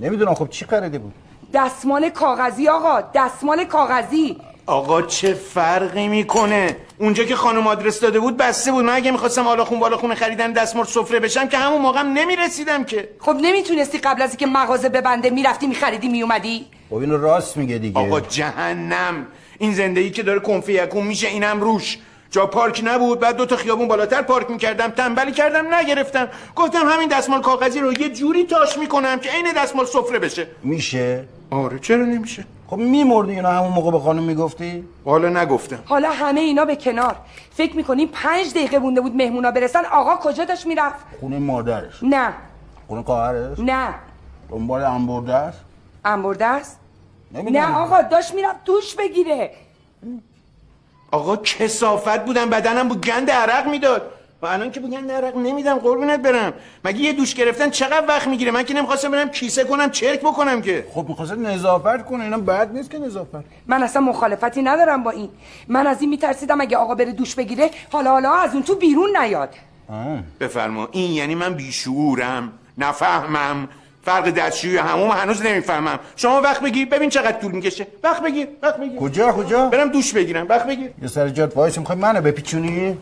نمی‌دونم خب چی خریده بود. دستمال کاغذی آقا دستمال کاغذی. آقا چه فرقی می‌کنه؟ اونجا که خانم آدرس داده بود بسته بود. من اگه می‌خواستم حالا خون بالا خونه خریدن دستمال سفره بشم که همون موقعم نمی‌رسیدم که. خب نمی‌تونستی قبل از اینکه مغازه ببنده می‌رفتی میخریدی میومدی خب اینو راست میگه دیگه. آقا جهنم. این زندگی که داره کنفی یکون میشه اینم روش. جا پارک نبود بعد دو تا خیابون بالاتر پارک می‌کردم تنبلی کردم نگرفتم. گفتم همین دستمال کاغذی رو یه جوری تاش می‌کنم که عین دستمال سفره بشه. میشه؟ آره چرا نمیشه؟ خب میمردی اینا همون موقع به خانم می‌گفتی؟ حالا نگفتم. حالا همه اینا به کنار. فکر می‌کنین پنج دقیقه مونده بود مهمونا برسن آقا کجا داشت می‌رفت؟ خونه مادرش. نه. خونه خواهرش؟ نه. دنبال انبرده است انبرده است نمی‌دونم. نه آقا داشت می‌رفت دوش بگیره. آقا کسافت بودم بدنم بود گند عرق می‌داد. و الان که بود گند عرق نمیدم قربونت برم. مگه یه دوش گرفتن چقدر وقت می‌گیره؟ من که نمی‌خواستم برم کیسه کنم چرک بکنم که. خب می‌خواست نظافت کنه اینا بد نیست که نظافت. من اصلا مخالفتی ندارم با این. من از این میترسیدم اگه آقا بره دوش بگیره حالا حالا از اون تو بیرون نیاد. بفرما. این یعنی من بیشعورم نفهمم. فرق دستشویی و هموم هنوز نمی‌فهمم. شما وقت بگیر. ببین چقدر طول می‌کشه. وقت بگیر. وقت بگیر. کجا کجا؟ برم دوش بگیرم. وقت بگیر. یه سر جات وایس می‌خوای منو بپیچونی؟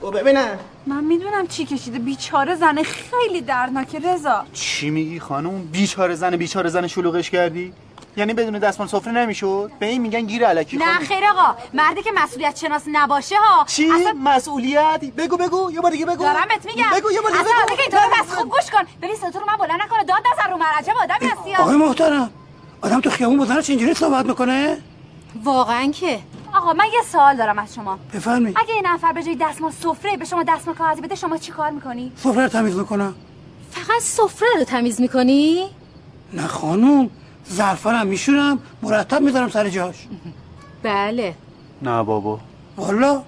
او ببینم. من می‌دونم چی کشیده. بیچاره زنه خیلی دردناکه رضا. چی میگی خانم؟ بیچاره زن بیچاره زن شلوغش کردی؟ یعنی بدون دستمال سفره نمی‌شد؟ به این میگن گیر علکی. نه خیر آقا مردی که مسئولیت شناس نباشه ها. چی؟ مسئولیت؟ بگو بگو. یه بار دیگه بگو. دارم بهت میگم. بگو یه بار دیگه اصلا بگو. اینطور بس خوب گوش کن. ببین صوت رو من بلند نکنه داد نزن رو من. عجب آدمی هستی ها. آقای محترم آدم تو خیابون با زنش اینجوری صحبت می‌کنه؟ واقعا که. آقا من یه سوال دارم از شما. بفرمی. اگه این نفر به جای دستمال سفره به شما دستمال کاغذی بده شما چی کار می‌کنی؟ سفره رو تمیز می‌کنم. فقط سفره رو تمیز می‌کنی؟ نه خانوم ظرفا میشورم مرتب می‌ذارم سر جاش. بله. نه بابا. والا.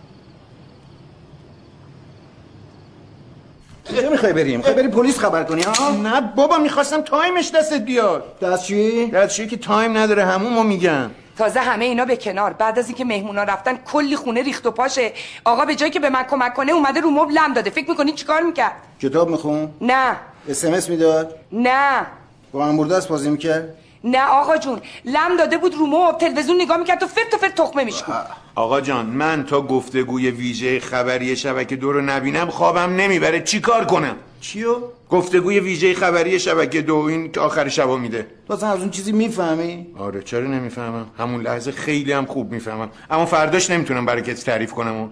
کجا می‌خوای بریم؟ می‌خوای بری پلیس خبر کنی ها؟ نه بابا می‌خواستم time ش دستت بیاد. دستشویی دستشویی که time نداره همون میگن تازه همه اینا به کنار. بعد از اینکه مهمونا رفتن کلی خونه ریخت و پاشه. آقا به جای اینکه به من کمک کنه اومده رو مبل لم داده. فکر می‌کنی چیکار می‌کرد؟ کتاب میخوند؟ نه. SMS می‌داد؟ نه. با Angry Birds بازی می‌کرد؟ نه آقا جون لم داده بود رو مبل تلویزیون نگاه می‌کرد و فرت و فرت تخمه میشکن آقا جان من تا گفتگوی ویژه خبری شبکه دو رو نبینم خوابم نمی‌بره. چیکار کنم؟ چیو؟ گفتگوی ویژه خبری شبکه دو این که آخر شبا میده. تو اصلا از اون چیزی می‌فهمی؟ آره چرا نمی‌فهمم؟ همون لحظه خیلی هم خوب می‌فهمم. اما فرداش نمی‌تونم برای کسی تعریف کنم. و.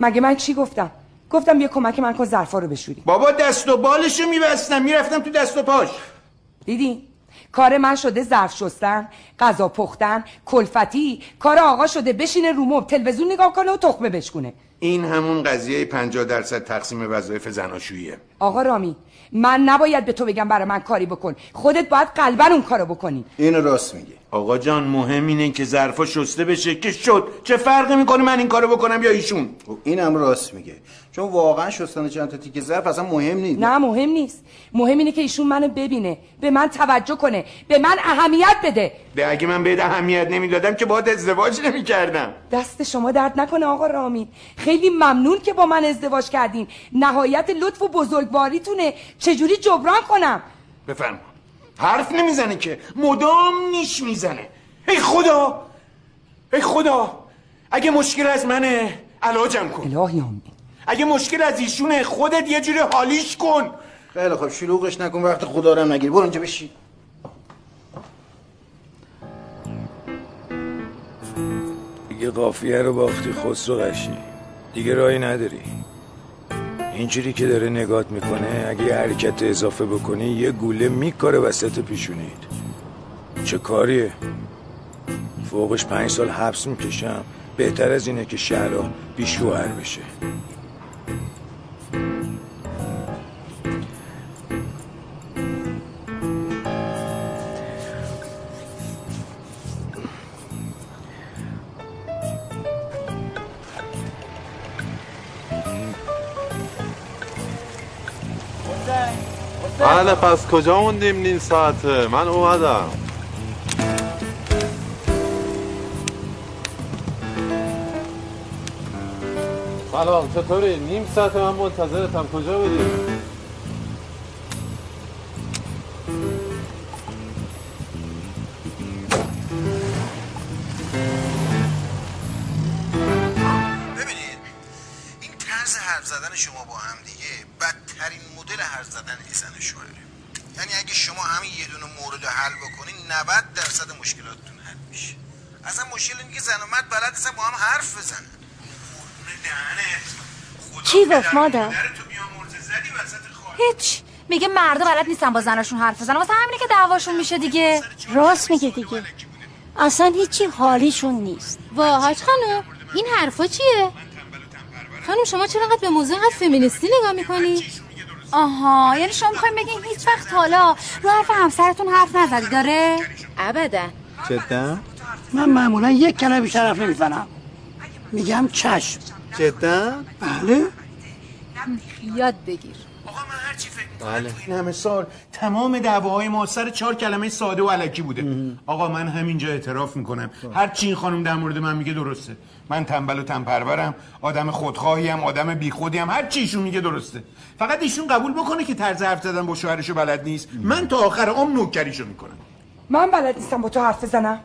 مگه من چی گفتم؟ گفتم یه کمک من کن ظرفا رو بشوری بابا دست و بالشو میبستم. می‌رفتم تو دست و پاش. دیدی؟ کار من شده ظرف شستن غذا پختن کلفتی کار آقا شده بشینه رو مبل تلویزیون نگاه کنه و تخمه بشکونه. این همون قضیه 50 درصد تقسیم وظایف زناشوییه. آقا رامی من نباید به تو بگم برای من کاری بکن. خودت باید قلبا اون کارو بکنی. اینو راست میگه آقا جان مهم اینه که ظرفا شسته بشه. که شد. چه فرقی می‌کنه من این کارو بکنم یا ایشون؟ خب اینم راست میگه. چون واقعا شستن چند تا تیکه ظرف اصلا مهم نیست. نه مهم نیست. مهم اینه که ایشون منو ببینه به من توجه کنه به من اهمیت بده. ده اگه من بهت اهمیت نمی‌دادم که باید ازدواج نمی‌کردم. دست شما درد نکنه آقا رامین. خیلی ممنون که با من ازدواج کردین. نهایت لطف و بزرگواریتونه. چجوری جبران کنم؟ بفرما حرف نمی‌زنه که. مدام نیش می‌زنه. ای خدا! ای خدا! اگه مشکل از منه علاجم کن. الهی آمین. اگه مشکل از ایشونه خودت یه جوری حالیش کن. خیلی خب شلوغش نکن. وقت خدا رو هم نگیر. برو اینجا بشی دیگه قافیه رو باختی خسرو قشی دیگه راهی نداری. اینجوری که داره نگات می‌کنه اگه یه حرکت اضافه بکنی یه گوله میکاره وسط پیشونید چه کاریه؟ فوقش پنج سال حبس می‌کشم. بهتر از اینه که شهرها بیشوهر بشه. بله پس کجا موندیم نیم ساعته من اومدم سلام چطوری؟ نیم ساعت من منتظرتم کجا بودی؟ گفت مادر؟ خواهد هیچ. میگه مردا بلد نیستن با زناشون حرف بزنن. واسه همینه که دعواشون میشه دیگه. راست میگه دیگه. اصلا هیچی حالیشون نیست. وا حاج خانم این حرفا چیه؟ خانم شما چرا انقدر به موضوع انقدر فمینیستی نگاه می‌کنی؟ آها یعنی شما می‌خوایم بگین هیچ وقت حالا رو حرف همسرتون حرف نزدی داره؟ ابدا جدا؟ من معمولا یک کلمه بیشتر حرف نمی‌زنم. میگم چشم. جدا؟ بله. یاد بگیر. بله. این همه سال تمام دعواهای ما سر چهار کلمه ساده و علکی بوده. آقا من همینجا اعتراف می‌کنم. هر چی این خانم در مورد من میگه درسته. من تنبل و تنپرورم آدم خودخواهیم آدم بیخودیم هر چی ایشون میگه درسته. فقط ایشون قبول بکنه که طرز حرف زدن با شوهرشو بلد نیست. من تا آخر عمر نوکریشو می‌کنم. من بلد نیستم با تو حرف بزنم.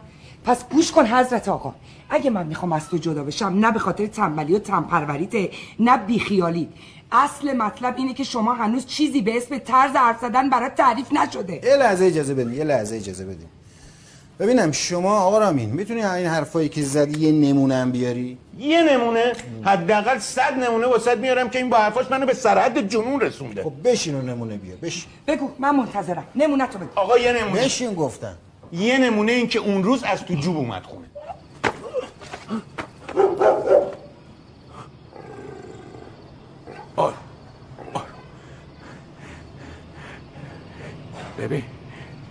پس گوش کن حضرت آقا. اگه من می‌خوام از تو جدا بشم نه به خاطر تنبلی و تنپروریته نه بیخیالیت. اصل مطلب اینه که شما هنوز چیزی به اسم طرز حرف زدن برات تعریف نشده. یه لحظه اجازه بدین یه لحظه اجازه بدین. ببینم شما آقا رامین می‌تونی این حرفایی که زدی یه نمونه هم بیاری؟ یه نمونه؟ حداقل صد نمونه واسط میارم که این با حرفاش منو به سرحد جنون رسونده. خب بشین و نمونه بیار بشین. بگو من منتظرم. نمونه تو بگو. آقا یه نمونه. بشین گفتم. یه نمونه این که اون روز از تو جوب اومد خونه.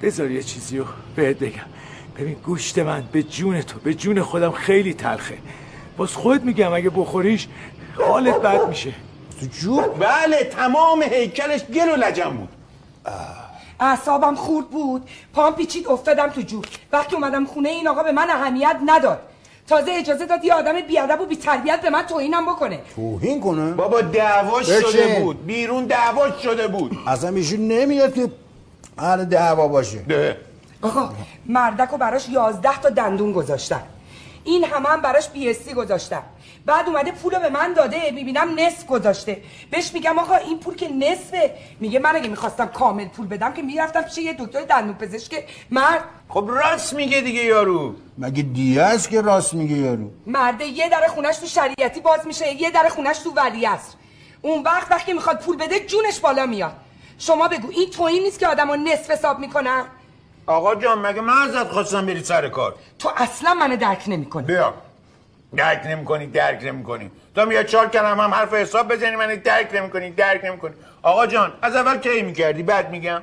بذار یه چیزی رو بهت بگم. ببین گوشت من به جون تو به جون خودم خیلی تلخه. باز خودت میگم اگه بخوریش حالت بد میشه. تو جوب بله تمام هیکلش گل و لجن بود. اعصابم خورد بود. پام پیچید افتادم تو جوب وقتی اومدم خونه این آقا به من اهمیت نداد. تازه اجازه داد یه آدم بیادب و بی‌تربیت به من توهینم بکنه. توهین کنه؟ بابا دعواش. شده بود. بیرون دعواش شده بود. اصلا ایشون نمیاد که اهل دعوا باشه. ده. آقا مردک و براش یازده تا دندون گذاشتن. این همه هم براش پی اس سی گذاشتن. بعد اومده پولو به من داده. می‌بینم نصف گذاشته. بهش میگم آقا این پول که نصفه. میگه من اگه می‌خواستم کامل پول بدم که می‌رفتم پیش یه دکتر دندون پزشک مرد. خب راست میگه دیگه یارو. مگه دیگه است که راست میگه یارو؟ مرده یه در خونش تو شریعتی باز میشه یه در خونش تو ولیعصر اون وقت وقتی می‌خواد پول بده جونش بالا میاد. شما بگو این تویی نیست که آدمو نصف حساب می‌کنن آقا جان مگه من ازت خواستم بری سر کار؟ تو اصلا منو درک نمی‌کنی. بیا. درک نمی‌کنی درک نمی‌کنی. تو میاد چهار کلمه هم حرف حساب بزنی من درک نمی‌کنی درک نمی‌کنی. آقا جان از اول کی می‌کردی؟ بعد میگم.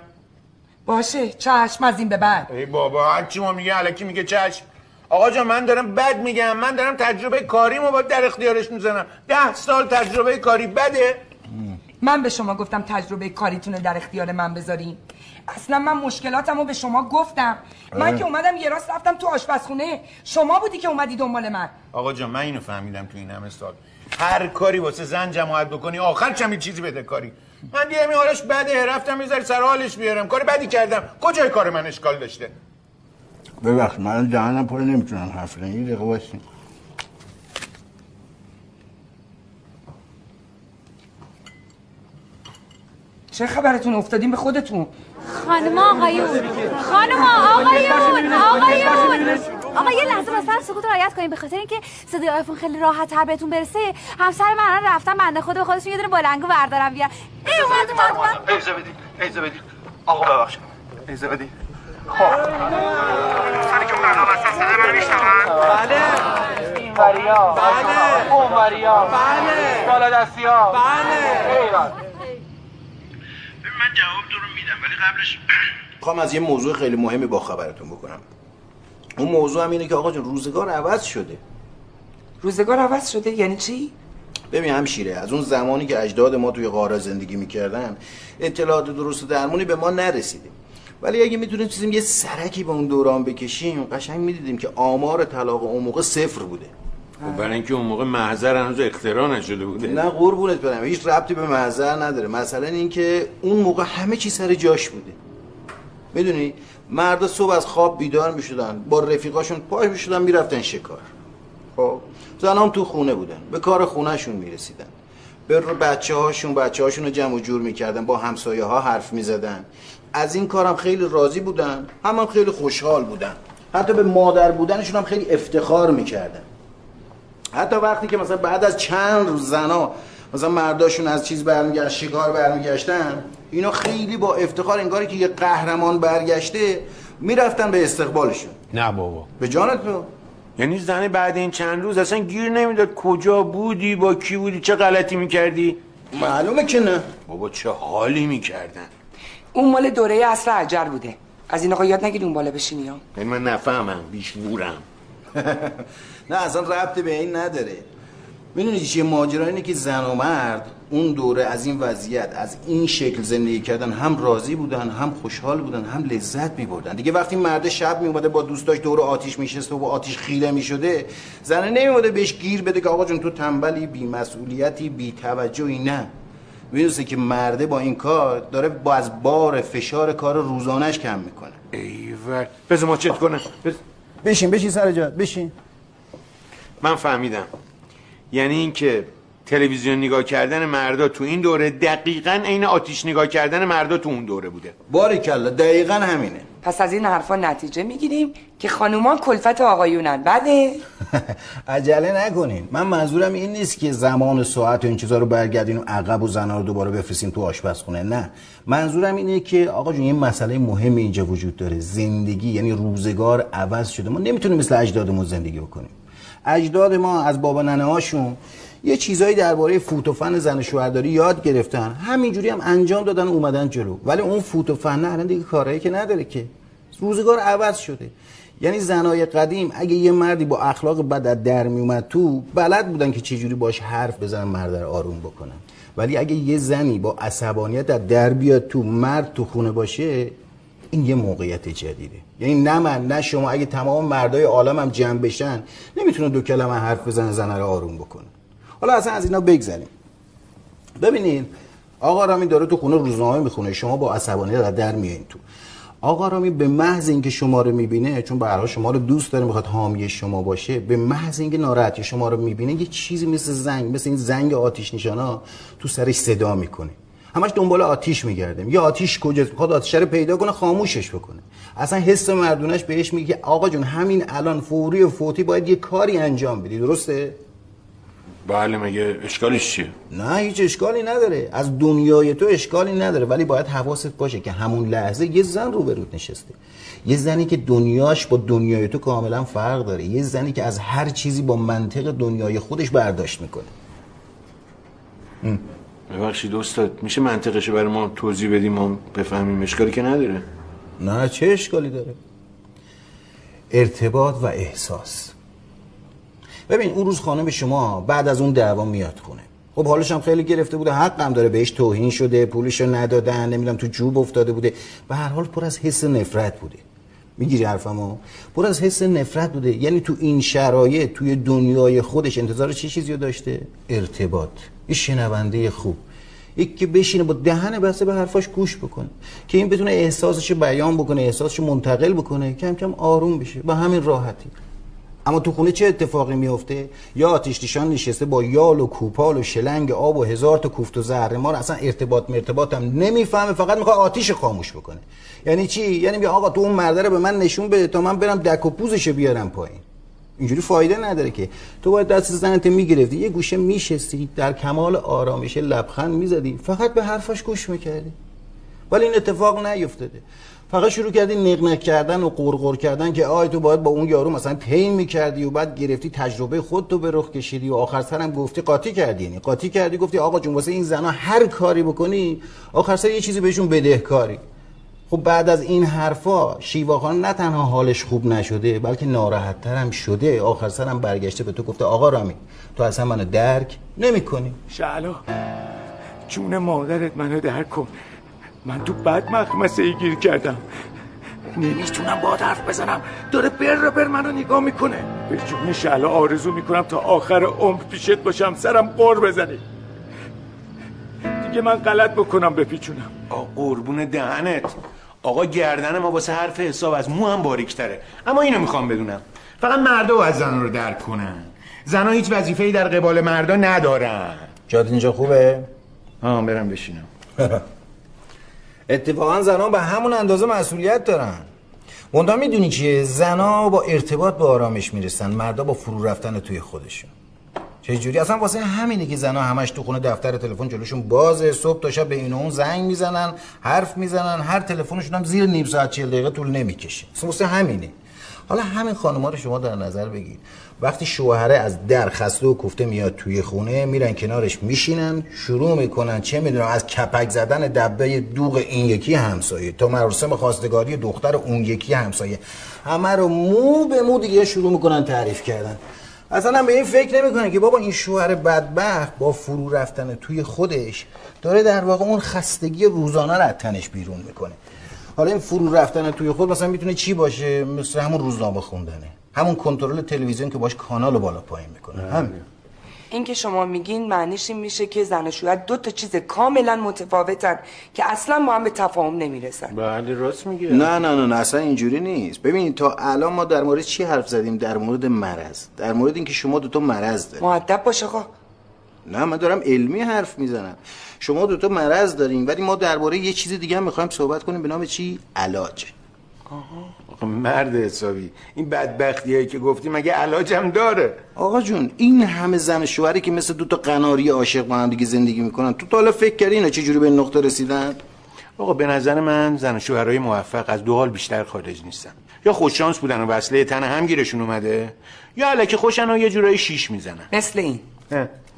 باشه چشم از این به بعد. ای بابا هر چی ما میگه الکی میگه چشم. آقا جان من دارم بد میگم. من دارم تجربه کاریمو با در اختیارش می‌زنم. ده سال تجربه کاری بده. من به شما گفتم تجربه کاریتونه در اختیار من بذارین. اصلا من مشکلاتمو به شما گفتم. من اه. که اومدم یه راست رفتم تو آشپزخونه. شما بودی که اومدی دنبال من. آقا جان من اینو فهمیدم تو این همه سال. هر کاری واسه زن جماعت بکنی آخر چمی چیزی بده کاری؟ من دیگه می حالش بده رفتم یه ذره سر حالش بیارم. کار بدی کردم. کجای کار من اشکال داشته؟ ببخش من دهنم پره نمی‌تونم حرف یه دقیقه چه خبرتون افتادین به خودتون؟ خانم آقایون خانم آقایون آقایون. آقا یه لحظه مثلا سکوت رعایت کنیم به خاطر اینکه صدای آیفون خیلی راحت تر بهتون برسه. همسر من الان رفتن بنده خدا به خودشون یه دونه بلنگو بردارم بیارم ای اومد اومد اومد. ایزه بدید ایزه بدید آقا ببخشید. ایزه بدید خب. سر که اون الان وسط صدا منو میشنون بله. این وریا بله. اون وریا بله. بالا دستی ها بله. ایران. من جواب تو رو میدم ولی قبلش می‌خوام از یه موضوع خیلی مهمی با خبرتون بکنم. اون موضوع هم اینه که آقا جون روزگار عوض شده. روزگار عوض شده؟ یعنی چی؟ ببین همشیره از اون زمانی که اجداد ما توی قاره زندگی می‌کردن اطلاعات درست و درمونی به ما نرسیده. ولی اگه می‌تونستیم یه سرکی به اون دوران بکشیم قشنگ می‌دیدیم که آمار طلاق اون موقع صفر بوده. خب برای اینکه اون موقع محضر هنوز اختراع نشده بوده. نه قربونت برم. هیچ ربطی به محضر نداره. مثلا اینکه اون موقع همه چی سر جاش بوده. می‌دونی؟ مردا صبح از خواب بیدار می‌شدن با رفیقاشون پاش می‌شدن می‌رفتن شکار. خب؟ زنام تو خونه بودن. به کار خونهشون می‌رسیدن. به بچه هاشون بچه هاشون رو جمع و جور می‌کردن با همسایه ها حرف می‌زدن. از این کارم خیلی راضی بودن. هم خیلی خوشحال بودن. حتی به مادر بودنشون هم خیلی افتخار می‌کردن. حتی وقتی که مثلا بعد از چند روز زنا مثلا مرداشون از چیز برمیگشت شکار برمیگشتن اینا خیلی با افتخار انگاری که یه قهرمان برگشته می‌رفتن به استقبالشون. نه بابا. به جانت تو یعنی زن بعد این چند روز اصلا گیر نمی‌داد. کجا بودی؟ با کی بودی؟ چه غلطی می‌کردی؟ معلومه که نه. بابا چه حالی می‌کردن؟ اون مال دوره اصر عجر بوده. از این آقا یاد نگیری اون بالا بشینی ها. یعنی من نفهمم بیشورم نه اصلا ربطی به این نداره. می‌دونی چیه؟ ماجرا اینه که زن و مرد اون دوره از این وضعیت از این شکل زندگی کردن هم راضی بودن هم خوشحال بودن هم لذت میبردن. دیگه وقتی مرد شب میومده با دوستاش دور آتیش میشسته و با آتیش خیره می‌شده زنه نمیومده بهش گیر بده که آقا جون تو تنبلی بی مسئولیتی بی توجهی نه. می‌دونسته که مرده با این کار داره با از بار فشار کار روزانش کم می‌کنه. ایول بذار ما چت کنم. بز... بشین بشین سر جات بشین. من فهمیدم. یعنی اینکه تلویزیون نگاه کردن مردا تو این دوره دقیقا عین آتیش نگاه کردن مردا تو اون دوره بوده. باریکلا دقیقا همینه. پس از این حرفا نتیجه می‌گیریم که خانوما کلفت آقایونن. بله؟ عجله نکنین. من منظورم این نیست که زمان و ساعت و این چیزا رو برگردیم عقب و زنا رو دوباره بفرستیم تو آشپزخونه. نه. منظورم اینه که آقا جون یه مسئله مهم اینجا وجود داره. زندگی یعنی روزگار عوض شده. ما نمی‌تونیم مثل اجدادمون زندگی بکنیم. اجداد ما از بابا ننه هاشون یه چیزایی درباره فوت و فن زن شوهرداری یاد گرفتن. همینجوری هم انجام دادن و اومدن جلو. ولی اون فوت و فن الان دیگه کارهایی که نداره که. روزگار عوض شده. یعنی زنای قدیم اگه یه مردی با اخلاق بد از در میومد تو بلد بودن که چجوری باش حرف بزنن مرد رو آروم بکنن. ولی اگه یه زنی با عصبانیت از در بیاد تو مرد تو خونه باشه این یه موقعیت جدیده. یعنی نه من نه شما اگه تمام مردای عالم هم جمع بشن نمی‌تونه دو کلمه حرف بزنن زن رو آروم بکنه حالا اصلا از اینا بگذریم. ببینید آقا رامی داره تو خونه روزنامه می‌خونه شما با عصبانیت در میایین تو. آقا رامی به محض اینکه شما رو می‌بینه چون به شما رو دوست داره می‌خواد حامی شما باشه به محض اینکه ناراحتی شما رو می‌بینه یه چیزی مثل زنگ مثل این زنگ آتیش نشانا تو سرش صدا می‌کنه. همش دنبال آتیش میگرده یه آتیش کجاست می‌خواد آتیش رو پیدا کنه خاموشش بکنه. اصلا حس مردونش بهش میگه آقا جون همین الان فوری و فوتی باید یه کاری انجام بدی. درسته؟ بله مگه اشکالش چیه؟ نه هیچ اشکالی نداره. از دنیای تو اشکالی نداره ولی باید حواست باشه که همون لحظه یه زن رو برود نشسته. یه زنی که دنیاش با دنیای تو کاملا فرق داره. یه زنی که از هر چیزی با منطق دنیای خودش برداشت می‌کنه. ببخشید استاد میشه منطقشو برای ما توضیح بدیم؟ ما بفهمیم. اشکالی که نداره. نه چه اشکالی داره؟ ارتباط و احساس. ببین اون روز خانم شما بعد از اون دعوا میاد خونه. خب حالش هم خیلی گرفته بوده. حقم داره بهش توهین شده پولشو ندادن نمی‌دونم تو جوب افتاده بوده. به هر حال پر از حس نفرت بوده. می‌گیری حرفمو؟ پر از حس نفرت بوده. یعنی تو این شرایط توی دنیای خودش انتظار چه چیزی رو داشته؟ ارتباط. یه شنونده خوب. یک که بشینه با دهن بسته به حرفاش گوش بکنه. که این بتونه احساسش بیان بکنه احساسش منتقل بکنه کم کم آروم بشه. با همین راحتی. اما تو خونه چه اتفاقی میفته یا آتیش نشان نشسته با یال و کوپال و شلنگ آب و هزار تا کوفت و زهر. مار اصلا ارتباط مرتباط هم نمی‌فهمه. فقط می‌خواد آتیش خاموش بکنه. یعنی چی؟ یعنی آقا تو اون مرده رو به من نشون بده تا من برم دک و پوزشو بیارم پایین. اینجوری فایده نداره که. تو باید دست زنت می‌گرفتی یه گوشه میشستی در کمال آرامش لبخند می‌زدی فقط به حرفاش گوش می‌کردی. ولی این اتفاق نیفتاده. فقط شروع کردی نقنق کردن و قرقر کردن که آی تو باید با اون یارو مثلا پین می‌کردی و بعد گرفتی تجربه خودتو به رخ کشیدی و آخر سر هم گفتی قاطی کردی. یعنی قاطی کردی گفتی آقا جون واسه این زنا هر کاری بکنی آخر سر یه چیزی بهشون بدهکاری. خب بعد از این حرفا شیوا خان نه تنها حالش خوب نشده بلکه ناراحت هم شده. آخر سر هم برگشته به تو گفته آقا رامی تو اصلا منو درک نمی‌کنی. شعلا جون مادرت منو درک کن. من تو بد مخمسه ای گیر کردم. نمی‌تونم با حرف بزنم. داره بر بر منو نگاه می‌کنه. به جون شعلا آرزو می‌کنم تا آخر عمر پیشت باشم. سرم قر بزنی دیگه من غلط بکنم بپیچونم. آ قربون دهنت. آقا گردن ما واسه حرف حساب از مو هم باریکتره. اما اینو می‌خوام بدونم. فقط مردا از زن رو درک کنن. زنها هیچ وظیفه‌ای در قبال مردا ندارن. جات اینجا خوبه؟ آه برم بشینم. اتفاقا زنها به همون اندازه مسئولیت دارن. منتها می‌دونی چیه؟ زنها با ارتباط به آرامش می‌رسن. مردا با فرو رفتن توی خودشون. چه جوری اصلا واسه همینه که زنها همش تو خونه دفتر تلفن جلوشون بازه صبح تا شب به این و اون زنگ می‌زنن حرف می‌زنن هر تلفنشون هم زیر نیم ساعت 40 دقیقه طول نمی‌کشه. واسه همینه. حالا همین خانم‌ها رو شما در نظر بگیر وقتی شوهره از در خسته و کوفته میاد توی خونه میرن کنارش میشینن شروع می‌کنن چه می‌دونم از کپک زدن دبه دوغ این یکی همسایه تا مراسم خواستگاری دختر اون یکی همسایه. همه رو مو به مو دیگه شروع می‌کنن تعریف کردن. اصلا به این فکر نمی‌کنن که بابا این شوهر بدبخت با فرو رفتن توی خودش داره در واقع اون خستگی روزانه رو از تنش بیرون می‌کنه. حالا این فرو رفتن توی خود مثلا می‌تونه چی باشه؟ مثل همون روزنامه خوندنه. همون کنترل تلویزیون که باش کانال رو بالا پایین می‌کنه. همین. این که شما میگین معنیش این میشه که زن و شوهر دو تا چیز کاملا متفاوتن که اصلا با هم به تفاهم نمی‌رسن. بله راست میگه نه نه نه نه اصلا اینجوری نیست. ببینید تا الان ما در مورد چی حرف زدیم؟ در مورد مرض. در مورد اینکه شما دو تا مرض دارید مؤدب باش آقا. نه من دارم علمی حرف می‌زنم. شما دو تا مرض داریم ولی ما درباره یه چیز دیگه هم می‌خوایم صحبت کنیم به نام چی؟ علاج. آقا مرد حسابی. این بدبختیایی که گفتی مگه علاجم داره؟ آقا جون این همه زن و شوهری که مثل دو تا قناری عاشق با هم دیگه زندگی می‌کنن تو تا حالا فکر کردی اینا چه جوری به این نقطه رسیدن؟ آقا به نظر من زن و شوهرای موفق از دو حال بیشتر خارج نیستن. یا خوششانس بودن و وصله تن هم گیرشون اومده یا الکی خوشن و یه جورایی شیش می‌زنن. مثل این.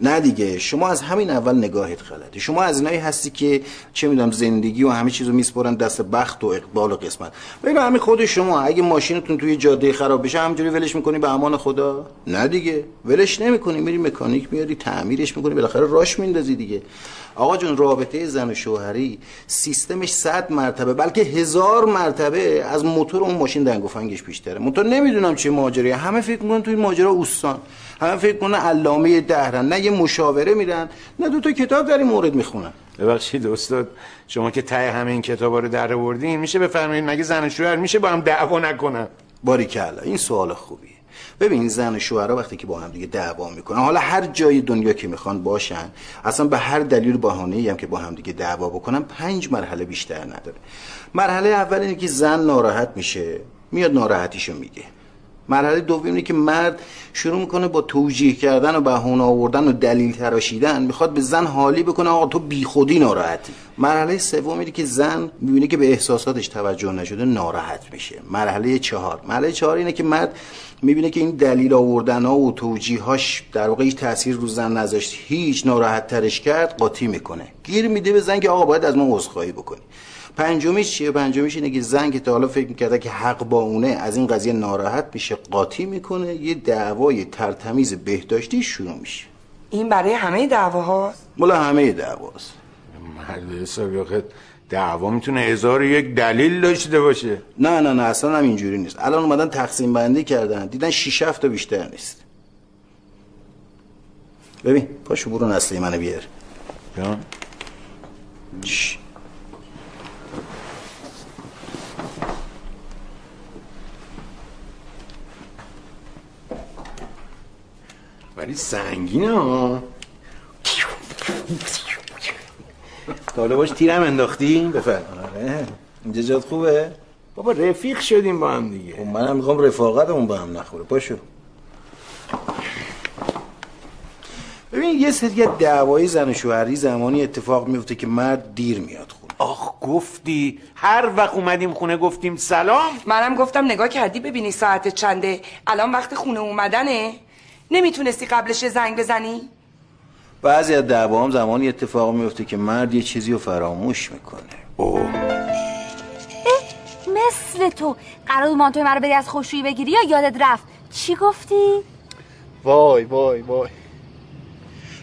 نه دیگه شما از همین اول نگاهت غلطه. شما از اینایی هستی که چه می‌دونم زندگی و همه چیزو میسپرن دست بخت و اقبال و قسمت. ببین همین خود شما اگه ماشینتون توی جاده خراب بشه همینجوری ولش می‌کنی به امان خدا؟ نه دیگه. ولش نمی‌کنی میری مکانیک میاری تعمیرش می‌کنی بالاخره راش میندازی دیگه. آقا جون رابطه زن و شوهری سیستمش صد مرتبه بلکه هزار مرتبه از موتور اون ماشین دنگ و فنگش بیشتره. موتور نمی‌دونم چه ماجرایی همه فکر می‌کنن توی ماجرا اوستان. همه فکر کنن علامه دهرن. نه یه مشاوره میرن نه دو تا کتاب در این مورد می‌خونن. ببخشید استاد شما که ته همه این کتابا رو در آوردین میشه بفرمایید مگه زن شوهر میشه با هم دعوا نکنن؟ باریکلا این سوال خوبیه. ببین زن شوهرها وقتی که با هم دیگه دعوا می‌کنن حالا هر جای دنیا که می‌خوان باشن اصلا به هر دلیل بهانه‌ای هم که با هم دیگه دعوا بکنن پنج مرحله بیشتر نداره. مرحله اول اینه که زن ناراحت میشه میاد ناراحتیشو میگه. مرحله دوم اینه که مرد شروع می‌کنه با توجیه کردن و بهونه آوردن و دلیل تراشیدن. می‌خواد به زن حالی بکنه آقا تو بیخودی ناراحتی. مرحله سوم اینه که زن می‌بینه که به احساساتش توجه نشده ناراحت میشه. مرحله چهار. مرحله چهار اینه که مرد می‌بینه که این دلیل آوردن ها و توجیهاش در واقع هیچ تاثیر رو زن نذاشت. هیچ ناراحت ترش کرد قاطی می‌کنه. گیر میده به زن که آقا باید از ما عذرخواهی بکنی. پنجمیش چیه؟ پنجمیش اینه که زن که تا حالا فکر می‌کرده که حق با اونه از این قضیه ناراحت میشه قاطی می‌کنه یه دعوای ترتمیز بهداشتی شروع میشه. این برای همه دعواهاست ملا همه دعواست. مرد حسابی آخه دعوا می‌تونه هزار یک دلیل داشته باشه. نه نه نه اصلا هم اینجوری نیست. الان اومدن تقسیم بندی کردن. دیدن شیش هفت تا بیشتر نیست. ببین پاشو برو نسلی منو بیار. جان. ولی سنگینه ها حالا باش تیرم انداختی؟ بفرم. آره. اینجا جات خوبه؟ بابا رفیق شدیم با هم دیگه. خب منم می‌خوام رفاقتمون با هم نخوره. پاشو. ببین یه سری دعوای زن و شوهری زمانی اتفاق میفته که مرد دیر میاد خونه. آخ گفتی. هر وقت اومدیم خونه گفتیم سلام. منم گفتم نگاه کردی ببینی ساعت چنده. الان وقت خونه اومدنه. نمی‌تونستی قبلش زنگ بزنی؟ بعضی از دعوا هم زمانی اتفاق میفته که مرد یه چیزی رو فراموش می‌کنه. اوه. مثل تو. قرار بود مانتوی من رو بری از خوشویی بگیری یا یادت رفت؟ چی گفتی؟ وای وای وای.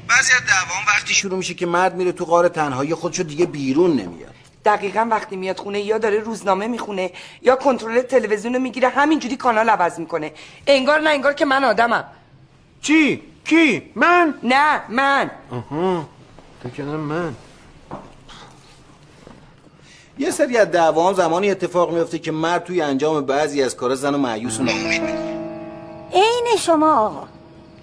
بعضی از دعوا هم وقتی شروع میشه که مرد میره تو غار تنهایی خودشو دیگه بیرون نمیاد. دقیقا وقتی میاد خونه یا داره روزنامه می‌خونه یا کنترل تلویزیون رو می‌گیره همینجوری کانال عوض می‌کنه. انگار نه انگار که من آدمم. چی؟ کی؟ من؟ نه من آها فکرم من یه سری از دعوا زمانی اتفاق میفته که مرد توی انجام بعضی از کارا زن و معیوس و ناامید می‌کنه عین شما آقا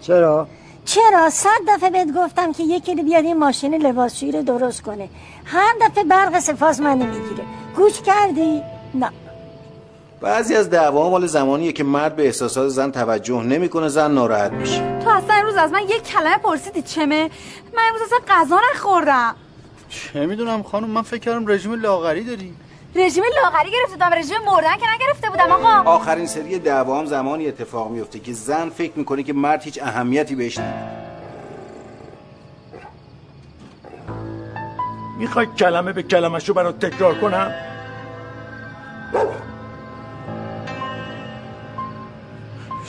چرا؟ چرا صد دفعه بهت گفتم که یکی رو بیاد این ماشین لباسشویی رو درست کنه هر دفعه برق سفاز منو می‌گیره گوش کردی؟ نه بعضی از دعوا مال زمانیه که مرد به احساسات زن توجه نمی‌کنه زن ناراحت میشه. تو اصلا امروز از من یک کلمه پرسیدی چمه؟ من امروز اصلا غذا نخوردم. چه می‌دونم خانم من فکر کردم رژیم لاغری داری. رژیم لاغری گرفته بودم رژیم مردن که نگرفته بودم آقا. آخرین سری دعوا هم زمانی اتفاق میفته که زن فکر می‌کنه که مرد هیچ اهمیتی بهش نمیده. می‌خوای کلمه به کلمشو برات تکرار کنم؟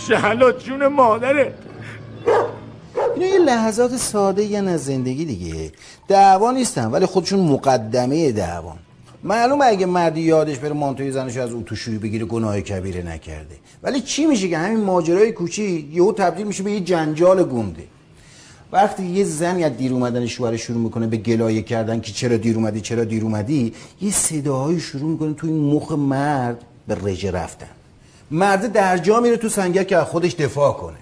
شهلات جون مادره. اینا یه لحظات ساده یه از زندگی دیگه. دعوا نیستن ولی خودشون مقدمه دعوا. معلومه اگه مردی یادش بره مانتوی زنش از اتوشویی بگیره گناه کبیره نکرده. ولی چی میشه که همین ماجرای کوچی یهو تبدیل میشه به یه جنجال گنده. وقتی یه زن از دیر اومدن شوهرش شروع می‌کنه به گلایه کردن که چرا دیر اومدی چرا دیر اومدی یه صداهایی شروع می‌کنه توی مخ مرد به رژه رفتن. مرد در جا میره تو سنگر که از خودش دفاع کنه.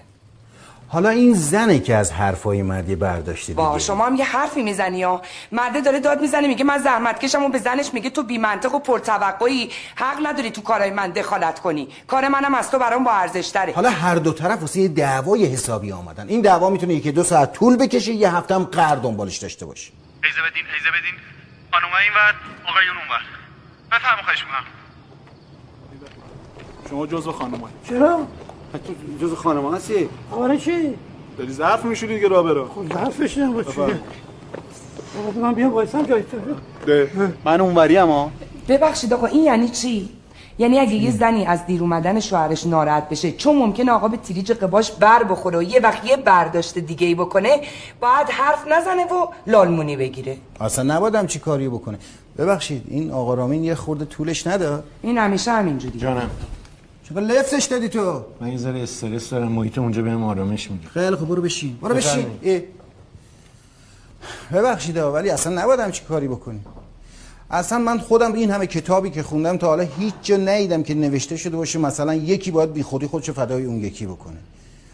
حالا این زنه که از حرفای مردی برداشته دیگه. با شما هم یه حرفی می‌زنی ها. مرده داره داد می‌زنه میگه من زحمت کشم و به زنش میگه تو بی منطق و پرتوقعی حق نداری تو کارهای من دخالت کنی. کار منم از تو برام با ارزش تره. حالا هر دو طرف واسه یه دعوای حسابی آمدن. این دعوا می‌تونه یکی دو ساعت طول بکشه یه هفته هم قرار دنبالش داشته باشه. ایزه بدین ایزه بدین. خانوما این ور آقایون اون ور. بفرما خواهش می‌کنم. شما جزو خانوما چرا؟ تو جزو خانوما هستی؟ آره چی؟ داری ظرف میشوری دیگه راه برو. خب ظرفش نبا چیه؟ بابا من بیام وایسم جای تو. ده. من اونوری ها. ببخشید آقا این یعنی چی؟ یعنی اگه یه زنی از دیر اومدن شوهرش ناراحت بشه چون ممکنه آقا به تریج قباش بر بخوره و یه وقت یه برداشت دیگه ای بکنه باید حرف نزنه و لالمونی بگیره. اصلا نبادم چی کاری بکنه. ببخشید این آقا رامین یه خورده طولش نده؟ این همیشه همینجوری جانم. چرا لفتش دادی تو؟ من یه ذره استرس دارم محیط اونجا بهم آرامش میده. خیلی خوب برو بشین. برو بشین. ببخشید ولی اصلا نبادم چی کاری بکنی. اصلا من خودم این همه کتابی که خوندم تا حالا هیچ جا ندیدم که نوشته شده باشه مثلا یکی باید بی خودی خودشو فدای اون یکی بکنه.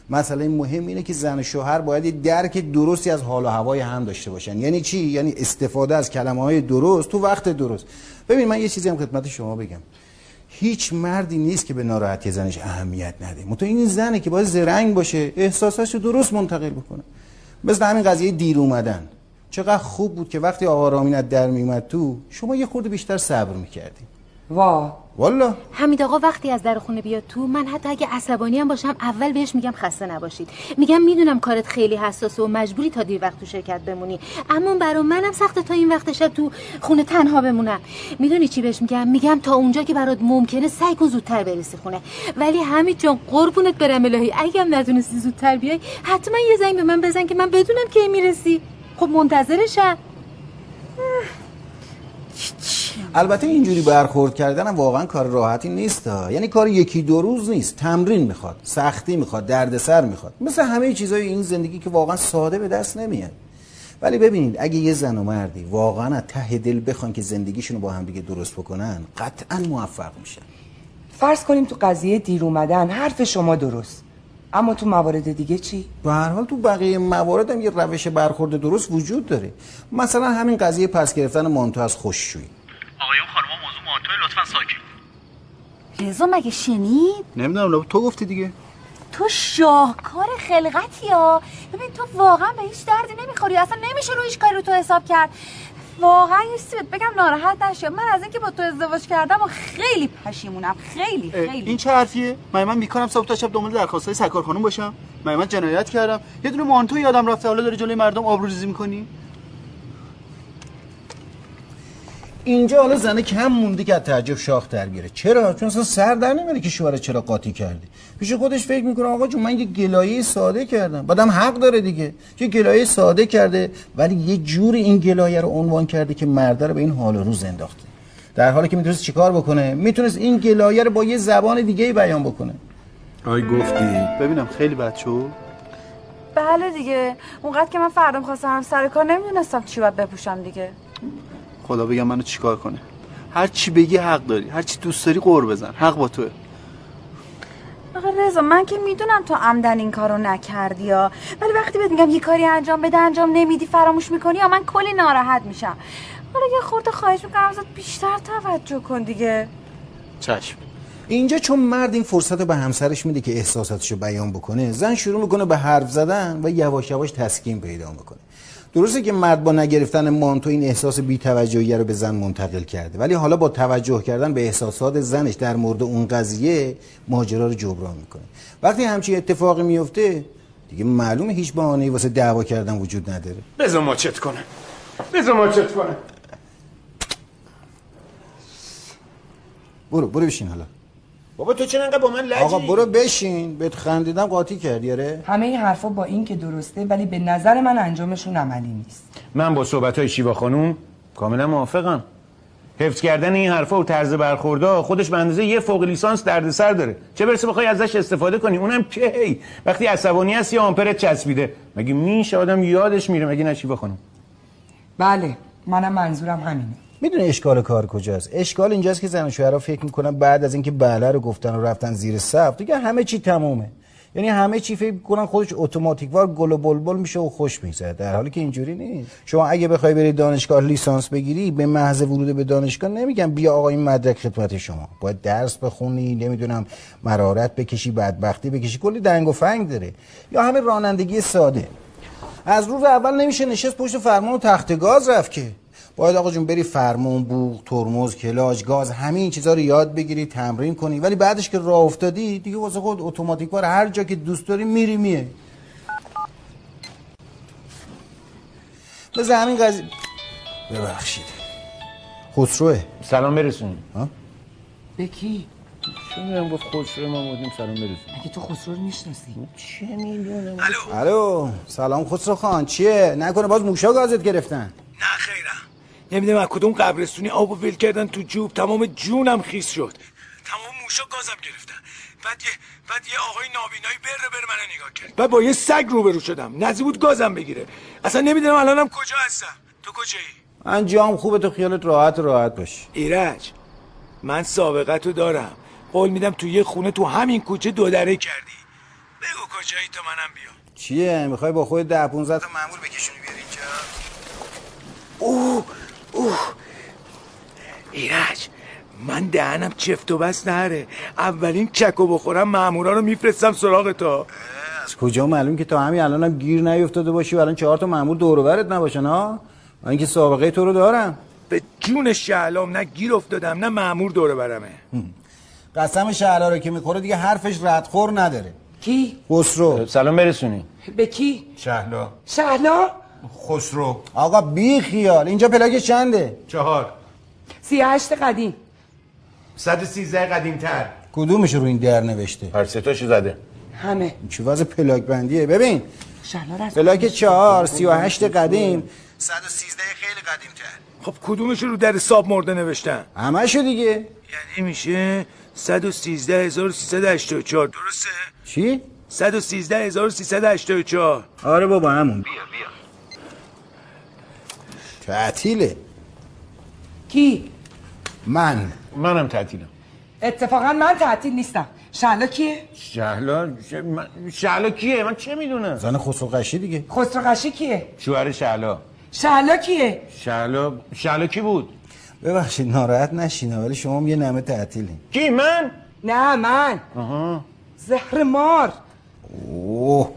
مسئله مهم اینه که زن و شوهر باید یه درک درستی از حال و هوای هم داشته باشن. یعنی چی؟ یعنی استفاده از کلمه های درست تو وقت درست. ببین من یه چیزی هم خدمت شما بگم. هیچ مردی نیست که به ناراحتی زنش اهمیت نده. منتها این زنه که باید زرنگ باشه احساساشو درست منتقل بکنه. مثل همین قضیه دیر اومدن. چقدر خوب بود که وقتی آقا رامین در میومد تو شما یه خورده بیشتر صبر می‌کردی. وا. والا. حمید آقا وقتی از در خونه بیاد تو من حتی اگه عصبانی هم باشم اول بهش میگم خسته نباشید. میگم می‌دونم کارت خیلی حساسه و مجبوری تا دیر وقت تو شرکت بمونی. اما برا منم سخته تا این وقت شب تو خونه تنها بمونم. می‌دونی چی بهش میگم؟ میگم تا اونجا که برات ممکنه سعی کن زودتر برسی خونه. ولی حمید جان قربونت برم الهی. اگه هم نتونستی زودتر بیای حتما یه زنگ به من بزن که من بدونم کی می‌رسی. خب منتظرشم. البته اینجوری برخورد کردن هم واقعا کار راحتی نیست ها. یعنی کار یکی دو روز نیست. تمرین می‌خواد سختی می‌خواد دردسر می‌خواد. مثل همه چیزای این زندگی که واقعا ساده به دست نمیاد. ولی ببینید اگه یه زن و مردی واقعا از ته دل بخوان که زندگیشونو با هم دیگه درست بکنن قطعا موفق میشن. فرض کنیم تو قضیه دیر اومدن حرف شما درست. اما تو موارد دیگه چی؟ به هر حال تو بقیه موارد هم یه روش برخورد درست وجود داره. مثلا همین قضیه پس گرفتن مانتو از خوششویی. آقایون خانم موضوع مانتوی لطفا ساکت. رضا مگه شنید؟ نمی‌دونم تو گفتی دیگه. تو شاهکار خلقتی ها ببین تو واقعا به هیچ دردی نمی‌خوری. اصلا نمیشه رو هیچ کاری رو تو حساب کرد. واقعا یه چیزی بگم ناراحت نشی من از اینکه با تو ازدواج کردم و خیلی پشیمونم. خیلی خیلی. این چه حرفیه؟ من من می‌کنم صبح تا شب دنبال درخواستای سرکار خانم باشم. من من جنایت کردم. یه دونه مانتو یادم رفته. حالا داری جلوی مردم آبروریزی می‌کنی؟ اینجا حالا زنه کم مونده که از تعجب شاخ در بیاره چرا؟ چون اصلا سر در نمیاره که شوهر چرا قاطی کردی. پیش خودش فکر می‌کنه آقا جون من یه گلایه ساده کردم. بعدم حق داره دیگه. یه گلایه ساده کرده ولی یه جوری این گلایه رو عنوان کرده که مرده رو به این حال و روز انداخته. در حالی که می‌تونست چیکار بکنه؟ می‌تونست این گلایه رو با یه زبان دیگه بیان بکنه. آی گفتی. ببینم خیلی بد شد. بله دیگه. اونقدر که من فردا می‌خواستم سر کار نمی‌دونستم چی باید بپوشم دیگه. خدا بگم منو چیکار کنه؟ هر چی بگی حق داری هر چی دوست داری قور بزن حق با توه. آقا رضا من که می‌دونم تو عمدن این کارو نکردی یا ولی وقتی بهت میگم یه کاری انجام بده انجام نمیدی فراموش می‌کنی یا من کلی ناراحت میشم. حالا یه خورده خواهش می‌کنم ازت بیشتر توجه کن دیگه. چشم. اینجا چون مرد این فرصت رو به همسرش میده که احساساتشو بیان بکنه زن شروع می‌کنه به حرف زدن و یواش یواش تسکین پیدا می‌کنه. درسته که مرد با نگرفتن مانتو این احساس بی‌توجهی رو به زن منتقل کرده ولی حالا با توجه کردن به احساسات زنش در مورد اون قضیه ماجرا رو جبران می‌کنه. وقتی همچین اتفاقی میفته دیگه معلومه هیچ بهانه‌ای واسه دعوا کردن وجود نداره. بذار ماچت کنه. بذار ماچت کنه. برو برو بشین حالا. بابا تو چرا انقدر با من لجی؟ آقا برو بشین. بهت خندیدم قاطی کردی آره؟ همه این حرفا با این که درسته ولی به نظر من انجامشون عملی نیست. من با صحبت های شیوا خانوم کاملا موافقم. حفظ کردن این حرفا و طرز برخوردها خودش به اندازه یه فوق لیسانس دردسر داره. چه برسه بخوای ازش استفاده کنی؟ اونم کی وقتی عصبانی هست یا آمپرت چسبیده. مگه میشه آدم یادش میره؟ مگه نه شیوا خانوم؟ بله منم منظورم همینه. می‌دونه اشکال کار کجاست؟ اشکال اینجاست که زن و شوهرها فکر می‌کنن بعد از اینکه بله رو گفتن و رفتن زیر صف دیگه همه چی تمومه. یعنی همه چی فکر می‌کنن خودش اتوماتیکوار گل و بلبل میشه و خوش میگذره. در حالی که اینجوری نیست. شما اگه بخوای بری دانشگاه لیسانس بگیری به محض ورود به دانشگاه نمیگم بیا آقا این مدرک خدمت شما. باید درس بخونی نمی‌دونم مرارت بکشی بدبختی بکشی کلی دنگ و فنگ داره. یا همه رانندگی ساده. از روز اول نمیشه نشست پشت فرمان و تخت گاز رفت که. باید آقا جون بری فرمون بوق ترمز کلاج گاز همین چیزا رو یاد بگیری تمرین کنی. ولی بعدش که راه افتادی دیگه واسه خود اتوماتیک بار هر جا که دوست داری میری میه مثل همین قضیه ببخشید. خسروه. سلام برسونی. به کی؟ چون میرم گفت خسرو ما بودیم سلام برسونی. اگه تو خسرو رو می‌شناسی؟ چه می‌دونم؟ الو. سلام خسرو خان چیه؟ نکنه باز موشا گازت گرفتن. نمی‌دونم از کدوم قبرستونی آب و ول کردن تو جوب. تمام جونم خیس شد. تمام موشا گازم گرفتن. بعد یه بعد یه آقای نابینایی بره بره منو نگاه کرد. بعد با یه سگ روبرو شدم. نزدیک بود گازم بگیره. اصلا نمی‌دونم الانم کجا هستم؟ تو کجایی؟ من جام خوبه تو خیالت راحت راحت باش. ایرج من سابقه تو دارم. قول میدم تو یه خونه تو همین کوچه دو دره کردی. بگو کجایی تا منم بیام. چیه؟ می‌خوای با خود ده 15 تا مامور بکشونی بیاری اینجا؟ اوه اوه. ایرج من دهنم چفت و بس نره. اولین چکو بخورم مامورا رو میفرستم سراغ تا از کجا معلوم که تا همین الانم هم گیر نیفتاده باشی و الان چهار تا مامور دور و برت نباشن ها؟ من اینکه سابقه تو رو دارم. به جون شعلام نه گیر افتادم نه مامور دور برمه. قسم شعلا رو که می‌خوره دیگه حرفش ردخور نداره. کی؟ خسرو. سلام برسونی. به کی؟ شهلا. شهلا؟ خسرو. آقا بی خیال. اینجا پلاک چنده؟ چهار. سی هشت قدیم. صد سیزده قدیم تر کدومش رو این در نوشته؟ هر سه تاشو زده. همه. چه وضع پلاک بندیه. ببین. پلاک چهار سی و هشت قدیم. صد و سیزده خیلی قدیم تر خب کدومش رو در حساب مرده نوشتن؟ همه شو دیگه. یعنی میشه 113384 درسته؟ چی؟ 113384 آره بابا همون. بیا بیا. تعطیله. کی؟ من. منم تعطیلم. اتفاقا من تعطیل نیستم. شهلا کیه؟ شهلا ش... من... شهلا کیه؟ من چه می‌دونم؟ زن خسرو قشی دیگه. خسرو قشی کیه؟ شوهر شهلا. شهلا کیه؟ شهلا شهلا کی بود؟ ببخشید ناراحت نشینه ولی شما هم یه نمه تعطیلی کی من؟ نه من. آها. زهر مار. اوه.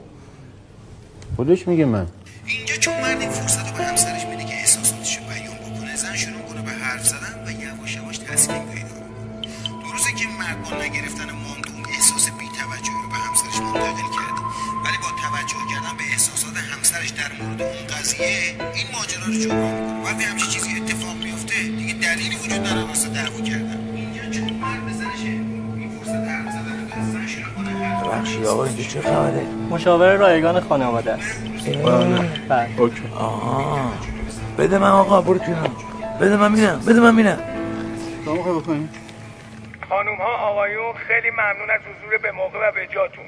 خودش میگه من. اینجا چون مرد این فرصت رو به همسرش رو جبران می‌کنه وقتی همچین چیزی اتفاق میفته دیگه دلیلی وجود نداره واسه دعوا کردن. اینجا چون مرد زنشه این فرصت حرف زدن. بخشی آقا اینجا چه خبره؟ مشاور رایگان خانواده است. بله. اوکی. آها. بده من آقا برو کنار بده من میرم بده من میرم. خانوم ها آقایون خیلی ممنون از حضور به موقع و به جاتون.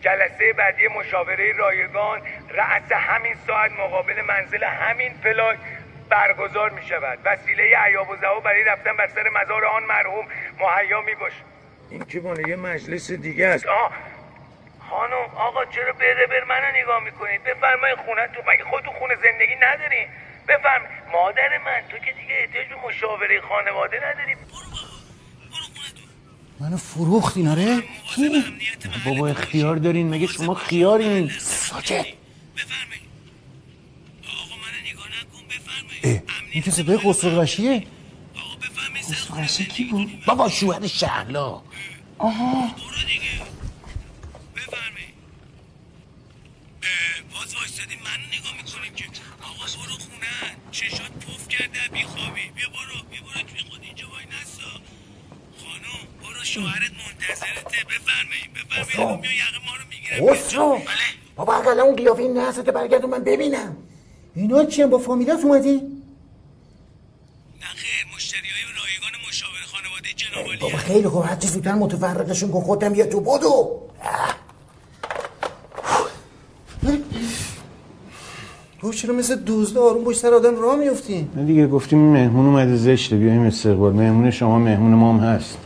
جلسه بعدی مشاوره رایگان رأس همین ساعت مقابل منزل همین فلاک برگزار می شود. وسیله عیاب و زها برای رفتن بر سر مزار آن مرحوم مهیا می باشه این که مال یه مجلس دیگه است. آه. خانم آقا چرا بره بر منو نگاه می‌کنید؟ بفرمایید خونه تو. مگه خودتون خونه زندگی ندارین؟ بفرم. مادر من تو که دیگه احتیاج به مشاوره خانواده نداری. منو فروخت اینا ره کی؟ بابا اختیار دارین. مگه شما خیارین؟ ساکت اه، این که صدای خسرو قشیه خسرو قشی کی بود؟ بابا شوهر شهلا آها. باز وایستادین منو نگاه می‌کنین که. آقا برو خونه. چشات پف کرده بیخوابی. بیا برو بیا برو توی خود اینجا وای نسا خانم برو شوهرت منتظرته. بفرمایید بفرمایید. بیا یقه ما رو می‌گیره خسرو. بابا اقلا اون قیافه این نحسته برگردون من ببینم. اینا چیه با فامیلات اومدی؟ نه خیر مشتری های رایگان مشاور خانواده جناب بابا خیلی خوب. هرچی زودتر متفرقشون کن خودم بیا تو بدو. تو چرا مثل دوزده آروم پشت سر آدم راه میفتی؟ نه دیگه گفتیم مهمون اومده زشته بیایم استقبال. مهمون شما مهمون ما هم هست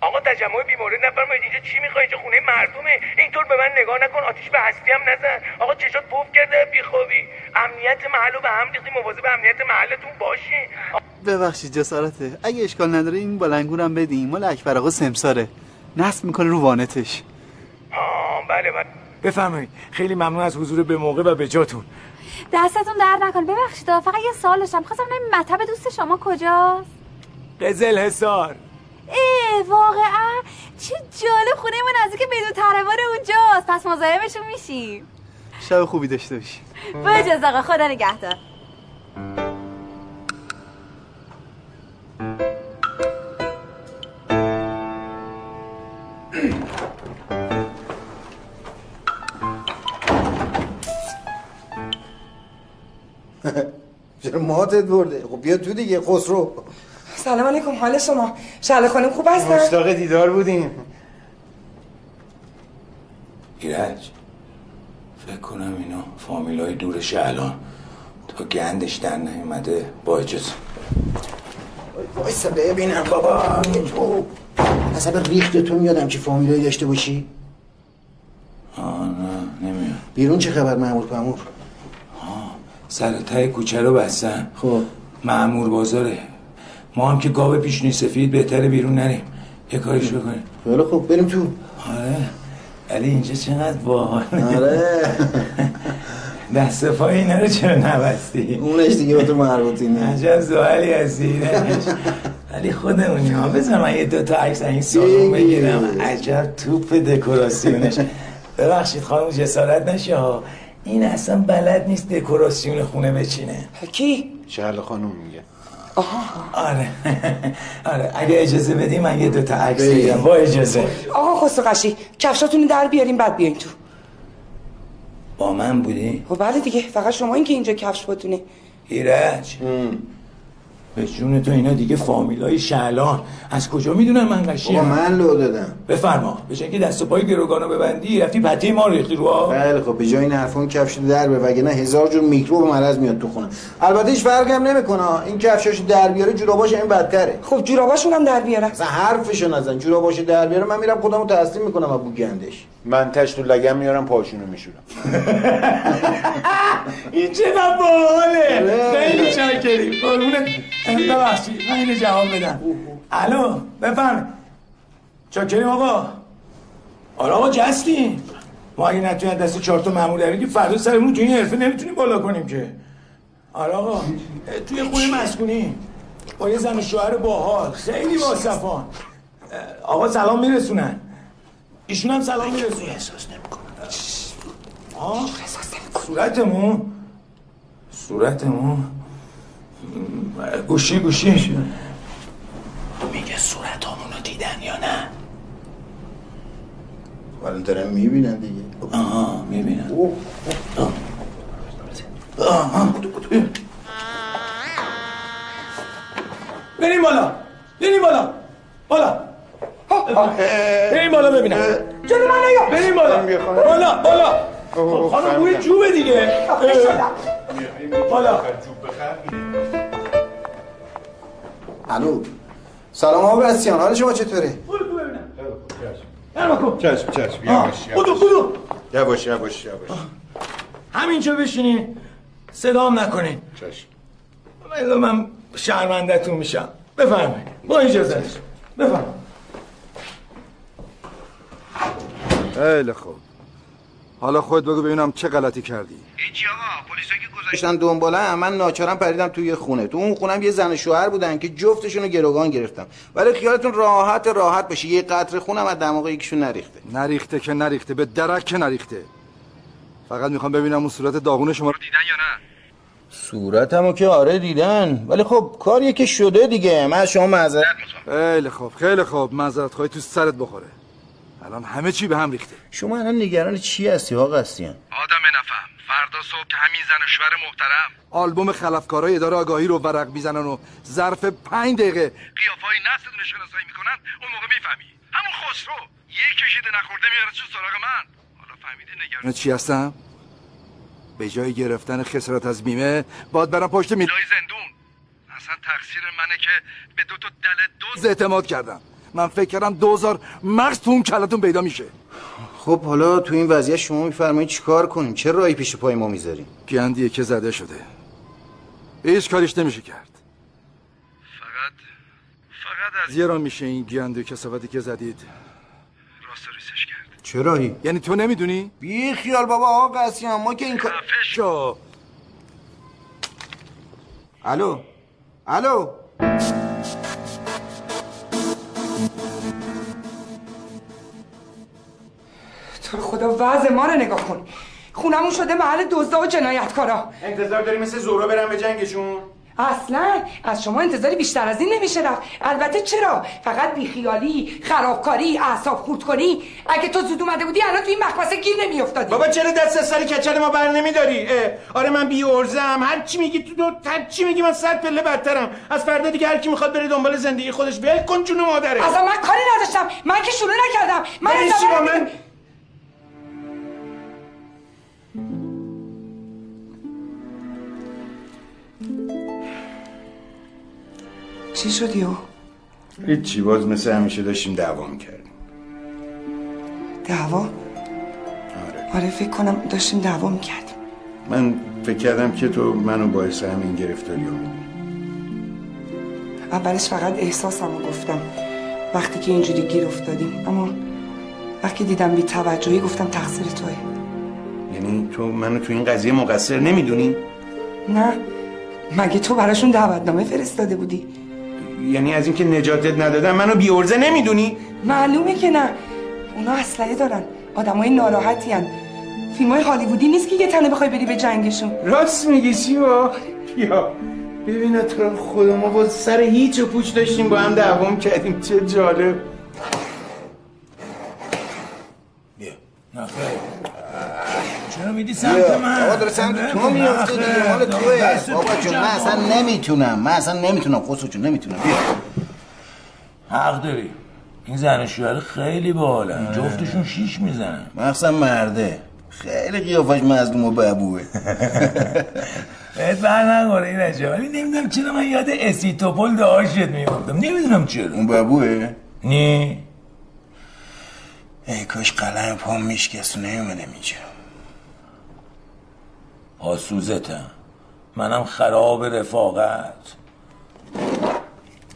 آقا تجمع بیماری نفرمایید اینجا چی می‌خوای اینجا خونه مردمه اینطور به من نگاه نکن آتیش به هستی هم نزن. آقا چشات پف کرده بیخوابی. امنیت محل رو به هم ریختی مواظب امنیت محلتون باشین. ببخشید جسارته اگه اشکال نداره این بلنگورم بدیم. مال اکبر آقا سمساره. نصب می‌کنه رو وانتش. آه بله بله. بفرمایید. خیلی ممنون از حضور به موقع و به جاتون. دستتون درد نکن ببخشید فقط یه سوال داشتم خواستم ببینم مطب دوست شما کجاست؟ قزل حسار اه واقعا چه جالب خونه ما نزدیک بدون تروار اونجاست. پس مزاحمشون میشیم. شب خوبی داشته باشی با اجازه آقا خدا نگهدار. چرا ماتت برده؟ خب بیا تو دیگه خسرو. سلام علیکم حال شما؟ شهلا خانم خوب هستن؟ مشتاق دیدار بودیم. ایرج فکر کنم اینا فامیلای دور شهلان تا گندش در نیومده با اجازه. وایسا ببینم بابا تو. حسب ریخت تو میادم که فامیلایی داشته باشی؟ آه نه نمیاد. بیرون چه خبر مامور پامور سر ته کوچه رو بستن. خب. معمور بازاره. ما هم که گاو پیشنی سفید بهتره بیرون نریم. یه کاریش بکنیم. خیلی خوب بریم تو. آره. ولی اینجا چقدر باحال آره. دست پای اینا رو چرا نبستی؟ اونش دیگه به تو مربوطی نه. عجب زوالی هستی. ولی خودمونی ها بذار من یه دوتا عکس از این سالون بگیرم. عجب توپ دکوراسیونش. ببخشید خانم جسارت نشه ها. این اصلا بلد نیست دکوراسیون خونه بچینه. کی؟ شهر خانم میگه. آره. آره. اگه اجازه بدی من یه دوتا عکس بگیرم با اجازه. آقا خسرو قشی کفشاتون در بیاریم بعد بیاین تو. با من بودی؟ خب بله دیگه. فقط شما این که اینجا کفش باتونه ایرج. به جون تو اینا دیگه فامیلای شعلان از کجا می‌دونن من قشیم من لو دادم. بفرما. به که دست و پای گروگانو ببندی رفتی پته ما رو ریختی رو خیلی خب به جای این حرفون کفش در به وگرنه هزار جور میکروب و مرض میاد تو خونه. البته هیچ فرقی هم نمی‌کنه. این کفشاش در بیاره جوراباش این بدتره. خب جوراباشون هم در بیارم اصلا حرفشو نزن. جوراباش در بیاره من میرم خودمو تسلیم می‌کنم ابو گندش من تش تو لگم میارم پاشونو میشورم. این چقدر باحاله خیلی چاکریم قربونه ببخشید من اینو جواب بدم. الو بفرم. چاکریم آقا؟ آره آقا جستیم. ما اگه نتونیم دست چهار تا مامور داریم که فردا سرمون تو این حرفه نمی‌تونیم بالا کنیم که. آره آقا توی خونه مسکونی. با یه زن و شوهر باحال. خیلی باصفان آقا سلام میرسونن. ایشون هم سلام میرسونن. احساس نمی‌کنم. آه صورتمون. صورتمون. گوشی گوشی. میگه صورتامون رو دیدن یا نه؟ الان دارن می‌بینن دیگه. آها می‌بینن. آها. بریم بالا. بریم بالا. بالا. بریم بالا ببینم. جلو من نیا بریم بالا. بالا بالا. خانم بوی جوبه دیگه. بالا. الو سلام آقا بسیان حال شما چطوره؟ چشم. چشم یواش بودو بودو یواش یواش یواش. همینجا بشینین صدام نکنین چشم. ولی من شرمندتون میشم. بفرمایید. با اجازه. بفرمایید. خیلی خوب. حالا خود بگو ببینم چه غلطی کردی. هیچی آقا پلیسا که گذاشتن دنبالم من ناچارم پریدم توی خونه. تو اون خونم یه زن و شوهر بودن که جفتشون رو گروگان گرفتم. ولی خیالتون راحت راحت باشه. یه قطره خونم از دماغ یکیشون نریخته. نریخته که نریخته به درک که نریخته. فقط می‌خوام ببینم اون صورت داغون شما رو دیدن یا نه؟ صورتمو که آره دیدن. ولی خب کاریه که شده دیگه. من از شما معذرت می‌خوام خیلی خوب. خیلی خوب. معذرت خواهی تو سرت بخوره. الان همه چی به هم ریخته. شما الان نگران چی هستی آقا هستیان آدم نفهم. فردا صبح که همین زن و شوهر محترم. آلبوم خلفکارای اداره آگاهی رو ورق می‌زنن و ظرف پنج دقیقه. قیافای نسلتون رو شناسایی می‌کنن اون موقع می‌فهمی. همون خسرو. یک کشیده نخورده میاره تو سراغ من. حالا فهمیدی نگران چی هستم به جای گرفتن خسارت از بیمه باید برم پشت میلای زندون. اصلا تقصیر منه که به دو تا دل دوز اعتماد کردم. من فکر کردم دوزار مغز تو اون کلتون پیدا میشه. خب حالا تو این وضعیت شما میفرمایید چیکار کنیم؟ چه راهی پیش پای ما می‌ذاریم؟ گندیه که زده شده. هیچ کاریش نمیشه کرد. فقط فقط از یه راه میشه این گند و کسافتی که زدید. راست ریسش کرد. چه راهی؟ یعنی تو نمی‌دونی؟ بی خیال بابا آقا قسیان ما که این کار شو. الو؟ الو؟ تو خدا وضع ما رو نگاه کن. خونمون شده محل دزدا و جنایتکارا. انتظار داری مثل زورا برم به جنگشون؟ اصلا. از شما انتظاری بیشتر از این نمیشه رفت. البته چرا؟ فقط بیخیالی خرابکاری اعصاب خورد کنی. اگه تو زود اومده بودی الان تو این مخمسه گیر نمیافتادی. بابا چرا دست از سر کچل ما بر نمیداری؟ آره من بی ارزم. هر چی میگی تو دو هر چی میگی من صد پله بدترم. از فردا دیگه هر کی می‌خواد بره دنبال زندگی خودش ول کن جون مادره. اصلا من کاری نداشتم. من که شروع نکردم. من من؟ چی شدی او؟ هیچی باز مثل همیشه داشتیم دعوا می‌کردیم دعوا؟ آره. آره فکر کنم داشتیم دعوا می‌کردیم من فکر کردم که تو منو باعث همین گرفتاری رو اولش فقط احساسم رو گفتم. وقتی که اینجوری گیر افتادیم اما وقتی دیدم بی توجهی گفتم تقصیر توه. یعنی تو منو تو این قضیه مقصر نمی‌دونی؟ نه مگه تو براشون دعوتنامه فرستاده بودی؟ یعنی از اینکه نجاتت ندادن منو بی ارزه نمی‌دونی؟ معلومه که نه. اونا اسلحه دارن. آدمای ناراحتی هن. فیلم های هالیوودی نیست که یه تنه بخوای بری به جنگشون. راست میگی شیوا. یا. ببین تو خدا ما با سر هیچ و پوچ داشتیم با هم دعوام کردیم. چه جالب. چرا میدی سمت من؟ بابا داره سمت تو میفته دیگه مال توه. بابا جون من اصلا نمی‌تونم. من اصلا نمی‌تونم. خسرو جون نمی‌تونم. بیا. حق داری. این زن شوهر خیلی باحالن جفتشون شیش می‌زنن. مخصوصا مرده. خیلی قیافش مظلوم و ببوه. بهت بر نگوره این ولی نمی‌دونم چرا من یاد اسیتوپول داشت میافتم. نمی‌دونم چرا. اون ببوه؟ نی. ای کاش قلم پام میشکست و نیومدم اینجا. پاسوزتم منم خراب رفاقت.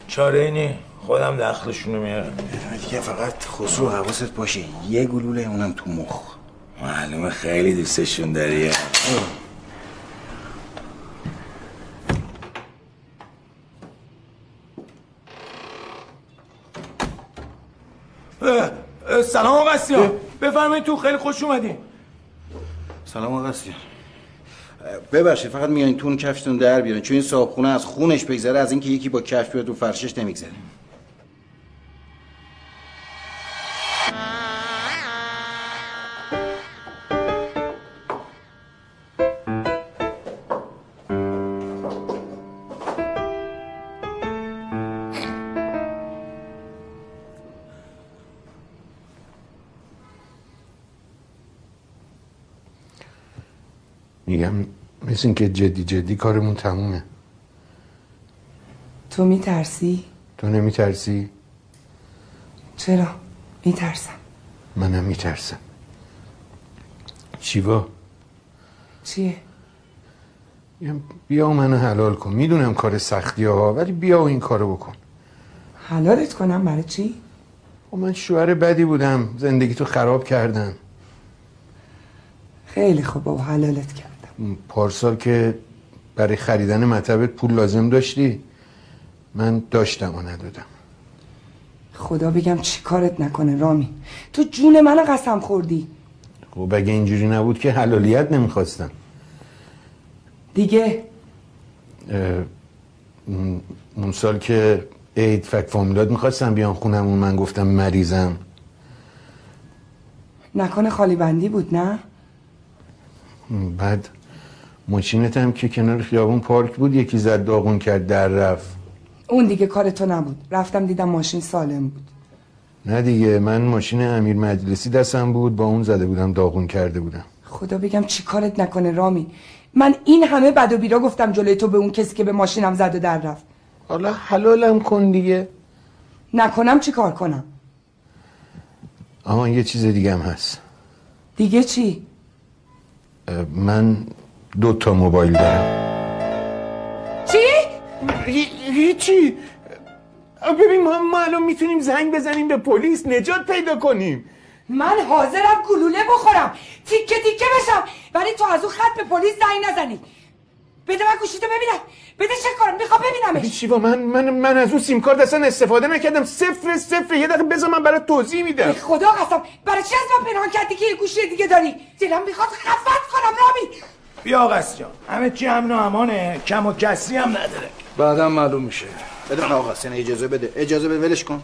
چاره اینی خودم دخلشونو میارم. دیگه فقط خسرو حواست باشه. یه گلوله اونم تو مخ. معلومه خیلی دوستشون داری. سلام آقا بفرمایید تو خیلی خوش اومدین سلام آقا ببخشید فقط میانین تون کفشتون در بیارین چون این صاحب از خونش بگذره از اینکه یکی با کفش بیاد رو فرشش نمیگذره. میگم مثل اینکه جدی جدی کارمون تمومه تو میترسی؟ تو نمیترسی؟ چرا؟ میترسم منم میترسم شیوا چیه؟ بیا و منو حلال کن می‌دونم کار سختی ها ولی بیا و این کارو بکن حلالت کنم برای چی؟ و من شوهر بدی بودم زندگی تو خراب کردم خیلی خوب بابا حلالت کردم پارسال که برای خریدن مطبت پول لازم داشتی من داشتم و ندادم. خدا بگم چی کارت نکنه رامی. تو جون منو قسم خوردی. خب اگه اینجوری نبود که حلالیت نمی‌خواستم. دیگه؟ اون سال که عید فک فامیلات می‌خواستم بیان خونمون من گفتم مریضم. نکنه خالی بندی بود نه؟ بعد ماشینت هم که کنار خیابون پارک بود یکی زد داغون کرد در رفت. اون دیگه کار تو نبود. رفتم دیدم ماشین سالم بود. نه دیگه من ماشین امیر مجلسی دستم بود با اون زده بودم داغون کرده بودم. خدا بگم چی کارت نکنه رامی. من این همه بد و بیرا گفتم جلوی تو به اون کسی که به ماشینم زد و در رفت. حالا حلالم کن دیگه. نکنم چی کار کنم؟ اما یه چیز دیگه هم هست. دیگه چی؟ من دو تا موبایل دارم. چی؟ هیچی. ببین ما, ما الان می‌تونیم زنگ بزنیم به پلیس نجات پیدا کنیم. من حاضرم گلوله بخورم. تیکه تیکه بشم. ولی تو از اون خط به پلیس زنگ نزنی. بده من گوشیتو ببینم. بده چه کنم می‌خوام ببینمش. شیوا من من من از اون سیم کارت اصلا استفاده نکردم. صفر صفر. یه دقیقه بذار من برات توضیح میدم. خدا قسم. برای چی از من پنهان کردی که یه گوشی دیگه داری؟ دلم می‌خواد خفت کنم رامی بیا آقا جان. همه چی امن و امانه. کم و کسری هم نداره. بعدم معلوم میشه. بده من آقا سن اجازه بده. اجازه بده ولش کن.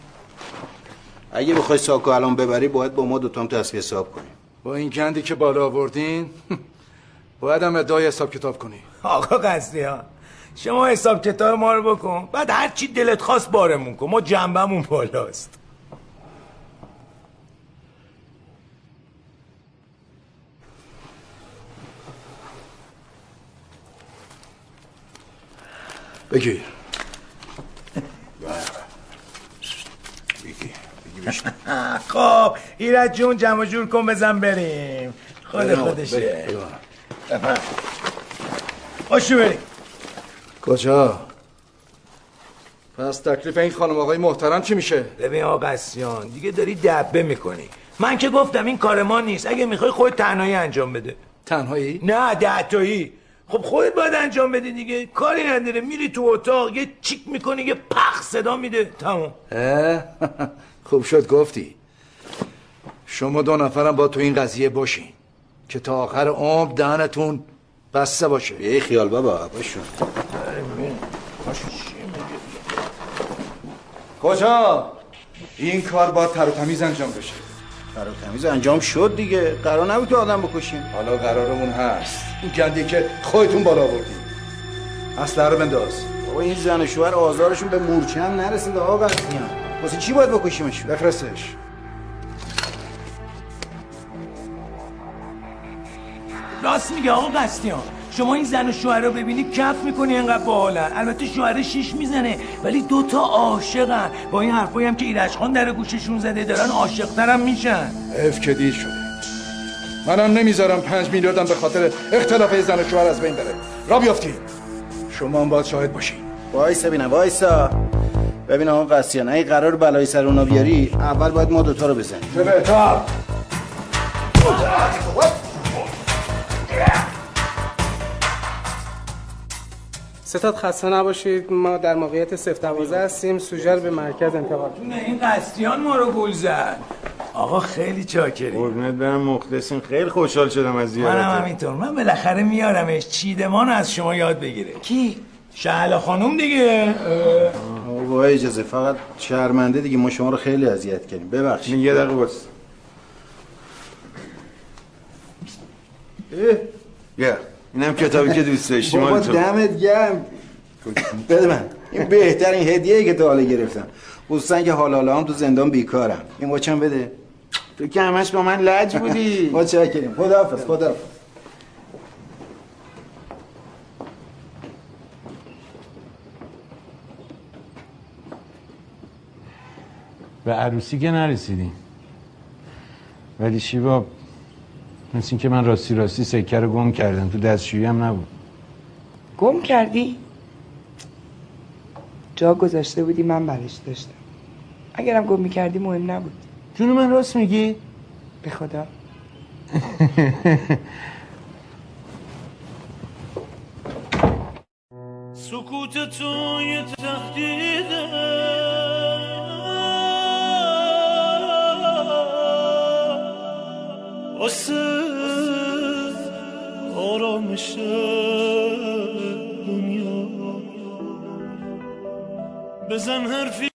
اگه بخوای ساکو الان ببری باید با ما دوتام تصفیه حساب کنیم با این گندی که بالا آوردین باید هم ادعای حساب کتاب کنی. آقا قصدی ها شما حساب کتاب ما رو بکن. بعد هر چی دلت خواست بارمون کن. ما جنبمون بالاست. بگیر خب ایرج جون جمع جور کن بزن بریم. خود خودشه. خوشو بریم کجا؟ پس تکلیف این خانم آقای محترم چی میشه؟ ببین آقا قسیان دیگه داری دبه می‌کنی. من که گفتم این کار ما نیست. اگه می‌خوای خود تنهایی انجام بده. تنهایی؟ نه دهتایی. خب خودت باید انجام بدی دیگه. کاری نداره. میری تو اتاق یه چیک می‌کنی یه پخ صدا میده. تمام؟ خوب شد گفتی. شما دو نفرم با تو این قضیه باشین که تا آخر عمر دهنتون بسته باشه. یه خیال بابا باشون کجا؟ این کار با تر و تمیز انجام بشه. و تمیز انجام شد دیگه. قرار نبود که آدم بکشیم. حالا قرارمون هست. این گندی که خودتون بالا آوردی اصلا رو بنداز. بابا این زن و شوهر آزارشون به مورچه هم نرسیده آقا قسیان واسه چی باید بکشیمش بفرستش. راست میگه آقا قصدیان شما این زن و شوهر رو ببینی کف می‌کنی انقدر باحالن البته شوهر شیش می‌زنه ولی دوتا عاشقن. با این حرفایی هم که ایرج خان در گوششون زده دارن عاشقترم میشن. حیف که دیر شده منم نمی‌ذارم پنج میلیاردم به خاطر اختلاف زن و شوهر از بین بره. را بیافتین شما هم باید شاهد باشین وایسا ببینم وایسا. ببین آقا قسیان اگه قرار بلای سر اونا بیاری اول باید ما دوتا رو بزنیم. چه بهتر؟ ستاد خسته نباشید. ما در موقعیت صفر دوازه هستیم. سوژه به مرکز انتقال. نه این قصدیان ما رو گول زد. آقا خیلی چاکری قربونت برم مخلصین خیلی خوشحال شدم از منم زیارتت همینطور. من بالاخره میارمش. چیدمان از شما یاد بگیره. کی؟ شهلا خانوم دیگه. با اجازه فقط شرمنده دیگه. ما شما رو خیلی اذیت کردیم. ببخشید. یه دقیقه بس یا اینم کتابی که دوست داشتی بابا مال تو دمت گرم. بده من. این بهترین هدیه که تا حالا گرفتم. خصوصا که حالا حالا هم تو زندان بیکارم. این واچم بده. تو که همش با من لج بودی. ما چاکریم خداحافظ خداحافظ. به عروسی که نرسیدیم ولی شیبا مثل این که من راستی راستی سکه رو گم کردم. تو دستشویی هم نبود. گم کردی؟ جا گذاشته بودی من برش داشتم. اگرم گم می‌کردی مهم نبود. جون من راست میگی؟ به خدا. سکوت تو یه تهدیده. واسه آرامش دنیا بزن حرفی